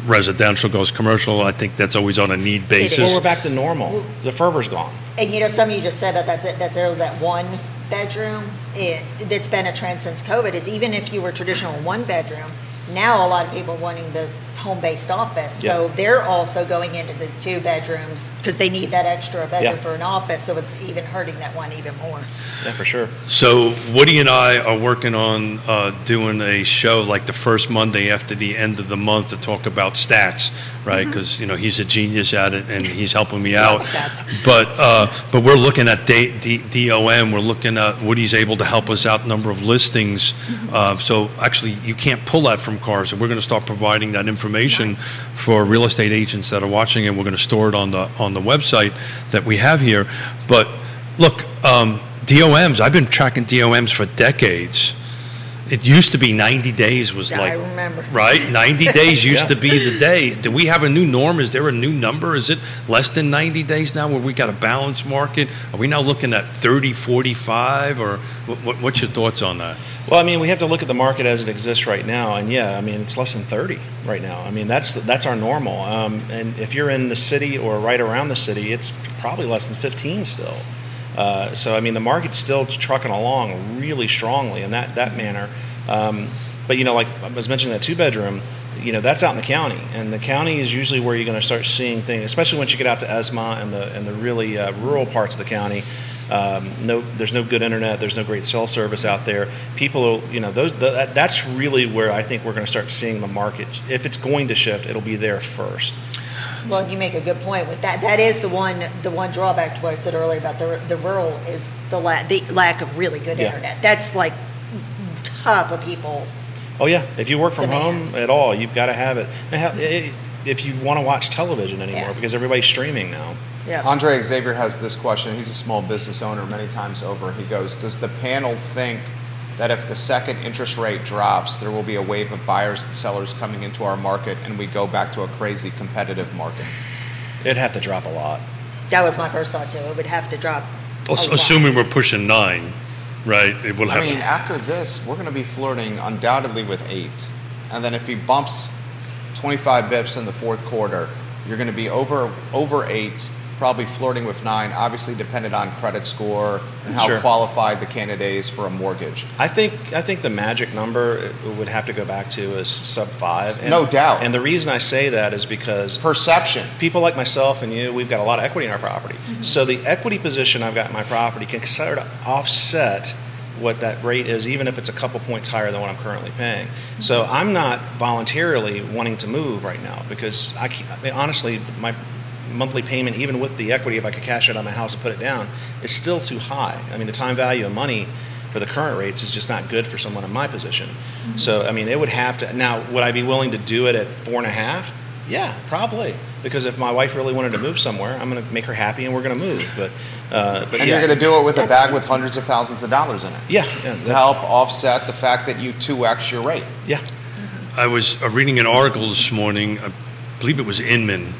B: residential goes. Commercial, I think that's always on a need basis.
C: Well, we're back to normal. The fervor's gone.
D: And you know, some of you just said that that's it, that's there, that one bedroom. It, that's been a trend since COVID. Is even if you were traditional one bedroom, now a lot of people wanting the home-based office. So they're also going into the two bedrooms because they need that extra bedroom
C: Yeah.
D: for an office. So it's even hurting that one even more.
C: Yeah, for sure.
B: So Woody and I are working on uh, doing a show like the first Monday after the end of the month to talk about stats, right? Because you know he's a genius at it and he's helping me out.
D: stats.
B: But uh, but we're looking at D- D- DOM. We're looking at Woody's able to help us out number of listings. Uh, so actually, you can't pull that from CAAR's, and we're going to start providing that information for real estate agents that are watching, and we're going to store it on the on the website that we have here. But look, um, DOMs. I've been tracking DOMs for decades. It used to be 90 days was
D: Yeah,
B: like
D: I remember.
B: right 90 days <laughs> used
C: Yeah.
B: to be the day do we have a new norm is there a new number is it less than 90 days now where we got a balanced market are we now looking at 30 45 or what, what, what's your thoughts on that
C: Well, I mean, we have to look at the market as it exists right now, and yeah, I mean, it's less than thirty right now. I mean, that's that's our normal. Um, and if you're in the city or right around the city, it's probably less than fifteen still. Uh, so, I mean, the market's still trucking along really strongly in that that manner. Um, but you know, like I was mentioning, that two bedroom, you know, that's out in the county, and the county is usually where you're going to start seeing things, especially once you get out to Esmont and the and the really uh, rural parts of the county. Um, no, there's no good internet. There's no great cell service out there. People, you know, those the, that, that's really where I think we're going to start seeing the market. If it's going to shift, it'll be there first.
D: Well, you make a good point with that. That is the one the one drawback to what I said earlier about the the rural is the la- the lack of really good
C: Yeah.
D: internet. That's like top of people's.
C: Oh yeah, if you work from
D: Demand.
C: home at all, you've got to have it. And ha- i- If you want to watch television anymore,
D: Yeah.
C: because everybody's streaming now.
D: Yeah.
A: Andre Xavier has this question. He's a small business owner many times over. He goes, Does the panel think that if the second interest rate drops, there will be a wave of buyers and sellers coming into our market and we go back to a crazy competitive market?
C: It'd have to drop a lot.
D: That was my first thought too. It would have to drop. a lot.
B: assuming we're pushing nine right it will have.
A: I
B: have
A: mean, after this, we're going to be flirting undoubtedly with eight. And then if he bumps 25 bips in the fourth quarter, you're going to be over over eight, probably flirting with nine, obviously dependent on credit score and how
C: Sure.
A: qualified the candidate is for a mortgage.
C: I think I think the magic number would have to go back to is sub five. And,
A: No doubt.
C: And the reason I say that is because
A: Perception.
C: people like myself and you, we've got a lot of equity in our property. Mm-hmm. So the equity position I've got in my property can sort of offset what that rate is, even if it's a couple points higher than what I'm currently paying. Mm-hmm. So I'm not voluntarily wanting to move right now because I, can't, I mean, honestly, my monthly payment, even with the equity, if I could cash it on my house and put it down, is still too high. I mean, the time value of money for the current rates is just not good for someone in my position. So, I mean, it would have to. Now, would I be willing to do it at four and a half? Yeah, probably. Because if my wife really wanted to move somewhere, I'm going to make her happy and we're going to move. But, uh, but
A: And
C: yeah.
A: you're going to do it with a bag with hundreds of thousands of dollars in it
C: yeah, yeah,
A: to help offset the fact that you 2x your rate.
C: yeah.
B: I was uh, reading an article this morning, I believe it was Inman,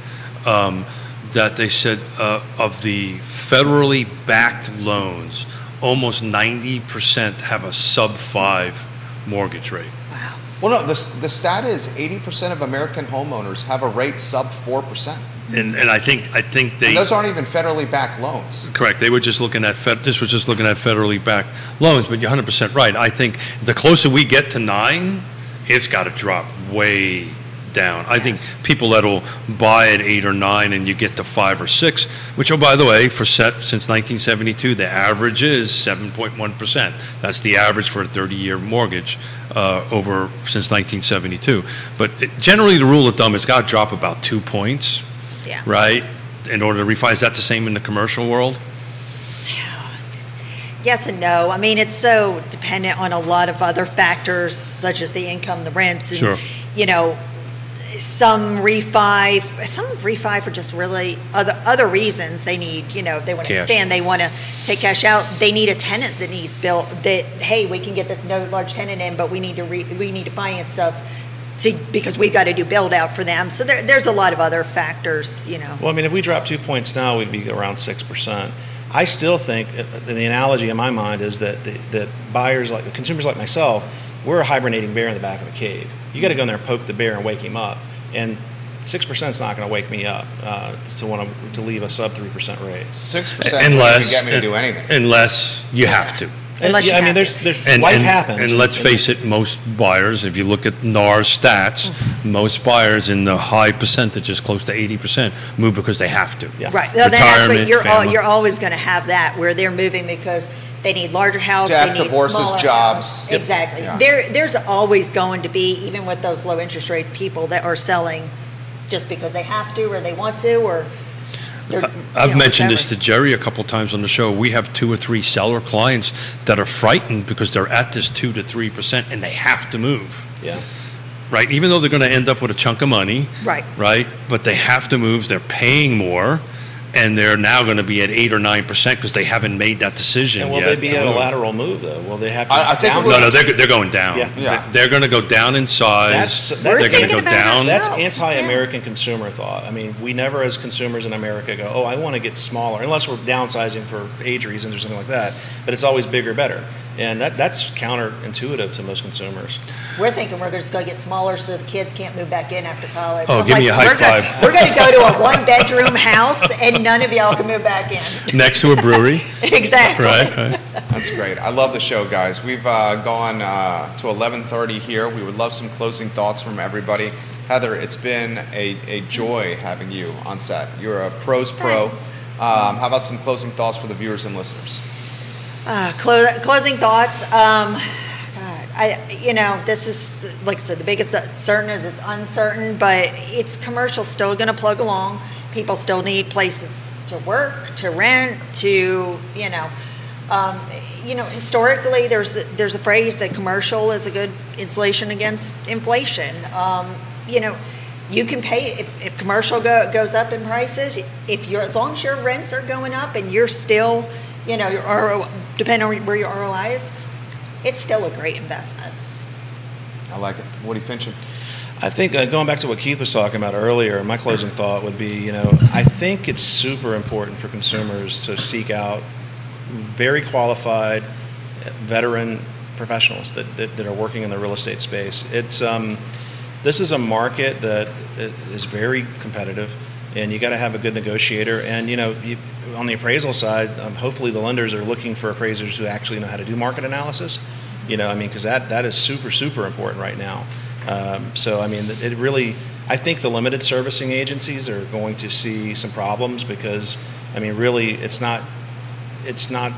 B: um, that they said uh, of the federally backed loans, almost 90% have a sub five mortgage rate.
D: Wow.
A: Well, no, the, the stat is 80% of American homeowners have a rate sub 4%.
B: And, and I think I think they
A: And those aren't even federally backed loans.
B: correct. They were just looking at fed, this was just looking at federally backed loans. But you're 100 percent right. I think the closer we get to nine, it's got to drop way down. I think people that'll buy at eight or nine and you get to five or six, which oh by the way, for set since 1972, the average is 7.1 percent. That's the average for a 30-year mortgage uh, over since 1972. But it, generally, the rule of thumb is got to drop about two points
D: Yeah.
B: right? In order to refi, is that the same in the commercial world?
D: Yes and no. I mean, it's so dependent on a lot of other factors, such as the income, the rents, and
B: Sure.
D: you know, some refi, some refi for just really other other reasons. They need, you know, they want to
B: Cash.
D: expand, they want to take cash out. They need a tenant that needs built. That hey, we can get this no large tenant in, but we need to re, we need to finance stuff. To, because we've got to do build out for them, so there, there's a lot of other factors, you know.
C: Well, I mean, if we drop two points now, we'd be around six percent. I still think uh, the analogy in my mind is that the, that buyers like consumers like myself, we're a hibernating bear in the back of a cave. You got to go in there and poke the bear and wake him up, and six percent is not going to wake me up uh, to want to, to leave a sub three percent rate.
A: 6% wouldn't
B: Unless
A: even get me to do anything.
B: Unless you have to.
D: Unless
C: yeah,
D: you
C: I mean, there's there's
B: And,
C: life
B: and,
C: happens,
B: and let's face it, most buyers, if you look at NAR stats, mm-hmm. most buyers in the high percentages, close to 80%, move because they have to.
C: Yeah.
D: Right. Well, then that's what
B: Retirement,
D: you're al-
B: family.
D: you're always going to have that where they're moving because they need larger house,
A: Death,
D: they need
A: divorces,
D: smaller
A: jobs.
D: house.
A: Yep.
D: Exactly.
A: Yeah.
D: There there's always going to be even with those low interest rates people that are selling just because they have to or they want to or they're,
B: I've
D: know,
B: mentioned this to. Jerry a couple times on the show. We have two or three seller clients that are frightened because they're at this 2 to 3% and they have to move.
C: yeah.
B: right? Even though they're going to end up with a chunk of money,
D: Right.
B: Right, but they have to move. They're paying more, and they're now going to be at eight or nine percent because they haven't made that decision
C: And will
B: yet.
C: they be
B: to
C: at a
B: move.
C: lateral move though? Will they have to?
A: I- I think it
C: downsize?
A: will.
B: No, no, they're, they're going down.
C: Yeah.
A: Yeah.
B: They're going to go down in size.
C: That's- that's-
B: they're
C: We're
B: going to
D: thinking
B: go
D: about
B: down.
D: ourselves.
C: That's
D: No.
C: anti-American consumer thought. I mean, we never, as consumers in America, go, "Oh, I want to get smaller," unless we're downsizing for age reasons or something like that. But it's always bigger, better, and that, that's counterintuitive to most consumers.
D: We're thinking we're just going to get smaller so the kids can't move back in after college.
B: Oh,
D: I'm
B: give me a high
D: we're gonna-
B: five.
D: we're going to go to a one bedroom house and none of y'all can move back in.
B: Next to a brewery, <laughs>
D: exactly.
B: right? right.
A: That's great. I love the show, guys. We've uh, gone uh, to 11:30 here. We would love some closing thoughts from everybody. Heather, it's been a, a joy having you on set. You're a pros pro. Um, how about some closing thoughts for the viewers and listeners?
D: Uh, clo- closing thoughts. Um, God, I, you know, this is like I said, the biggest certain is it's uncertain, but it's commercial still going to plug along. People still need places to work, to rent, to you know, um, you know. Historically, there's the, there's a phrase that commercial is a good insulation against inflation. Um, you know. You can pay if, if commercial go, goes up in prices. If you're as long as your rents are going up and you're still, you know, your RO, depending on where your ROI is, it's still a great investment.
A: I like it. Woody Fincham.
C: I think uh, going back to what Keith was talking about earlier, my closing thought would be, you know, I think it's super important for consumers to seek out very qualified, veteran professionals that, that, that are working in the real estate space. It's um, this is a market that is very competitive, and you got to have a good negotiator. And you know, you, on the appraisal side, um, hopefully the lenders are looking for appraisers who actually know how to do market analysis. You know, I mean, because that that is super super important right now. Um, so I mean, it really. I think the limited servicing agencies are going to see some problems because, I mean, really, it's not it's not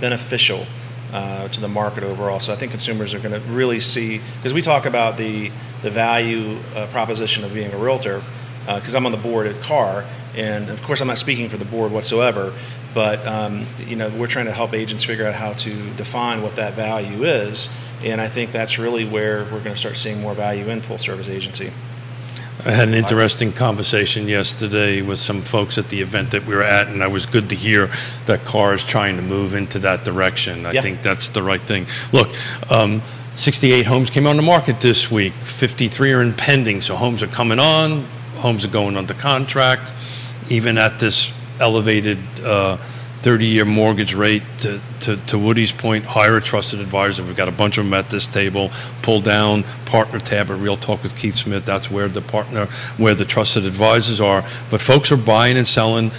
C: beneficial uh, to the market overall. So I think consumers are going to really see because we talk about the the value uh, proposition of being a realtor because I'm on the board at CAAR, and of course I'm not speaking for the board whatsoever. But um, you know we're trying to help agents figure out how to define what that value is, and I think that's really where we're going to start seeing more value in full service agency.
B: I had an interesting conversation yesterday with some folks at the event that we were at, and I was good to hear that CAAR is trying to move into that direction. I
C: Yeah.
B: think that's the right thing. Look, um, 68 homes came on the market this week. 53 are in pending, so homes are coming on, homes are going under contract. Even at this elevated uh, 30-year mortgage rate, to, to, to Woody's point, hire a trusted advisor. We've got a bunch of them at this table. Pull down partner tab at Real Talk with Keith Smith. That's where the partner, where the trusted advisors are. But folks are buying and selling.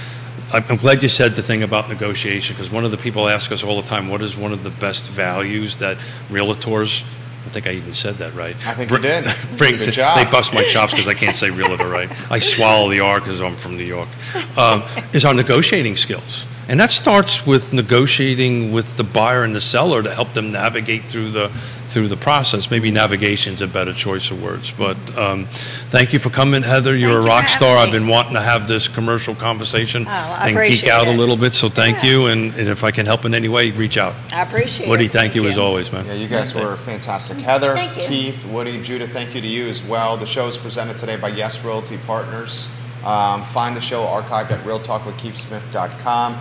B: I'm glad you said the thing about negotiation because one of the people ask us all the time, what is one of the best values that realtors? I think I even said that right.
A: I think you did. <laughs>
B: Bring
A: Good job.
B: They bust my chops because I can't say real realtor right. I swallow the R because I'm from New York. Um, is our negotiating skills, and that starts with negotiating with the buyer and the seller to help them navigate through the through the process. Maybe navigation's a better choice of words, but um, thank you for coming, Heather. You're
D: Thank
B: a rock
D: for
B: star.
D: having
B: I've been wanting to have this commercial conversation
D: Oh,
B: and geek
D: appreciate
B: out a little bit. So thank
D: Yeah.
B: you, and, and if I can help in any way, reach out.
D: I appreciate
B: Woody,
D: it.
B: Woody, thank, you, as always, man.
A: Yeah, you guys were fantastic. Heather, Keith, Woody, Judah, thank you to you as well. The show is presented today by Yes Realty Partners. Um, find the show archived at realtalkwithkeithsmith.com.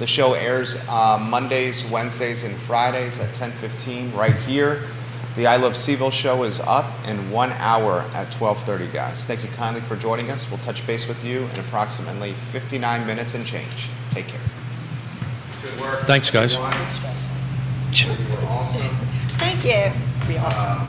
A: The show airs uh, Mondays, Wednesdays, and Fridays at 10:15 right here. The I Love CVille show is up in one hour at 12:30, guys. Thank you kindly for joining us. We'll touch base with you in approximately 59 minutes and change. Take care. Good work.
B: Thanks, guys.
A: everyone. You were awesome.
D: Thank you.
A: Uh,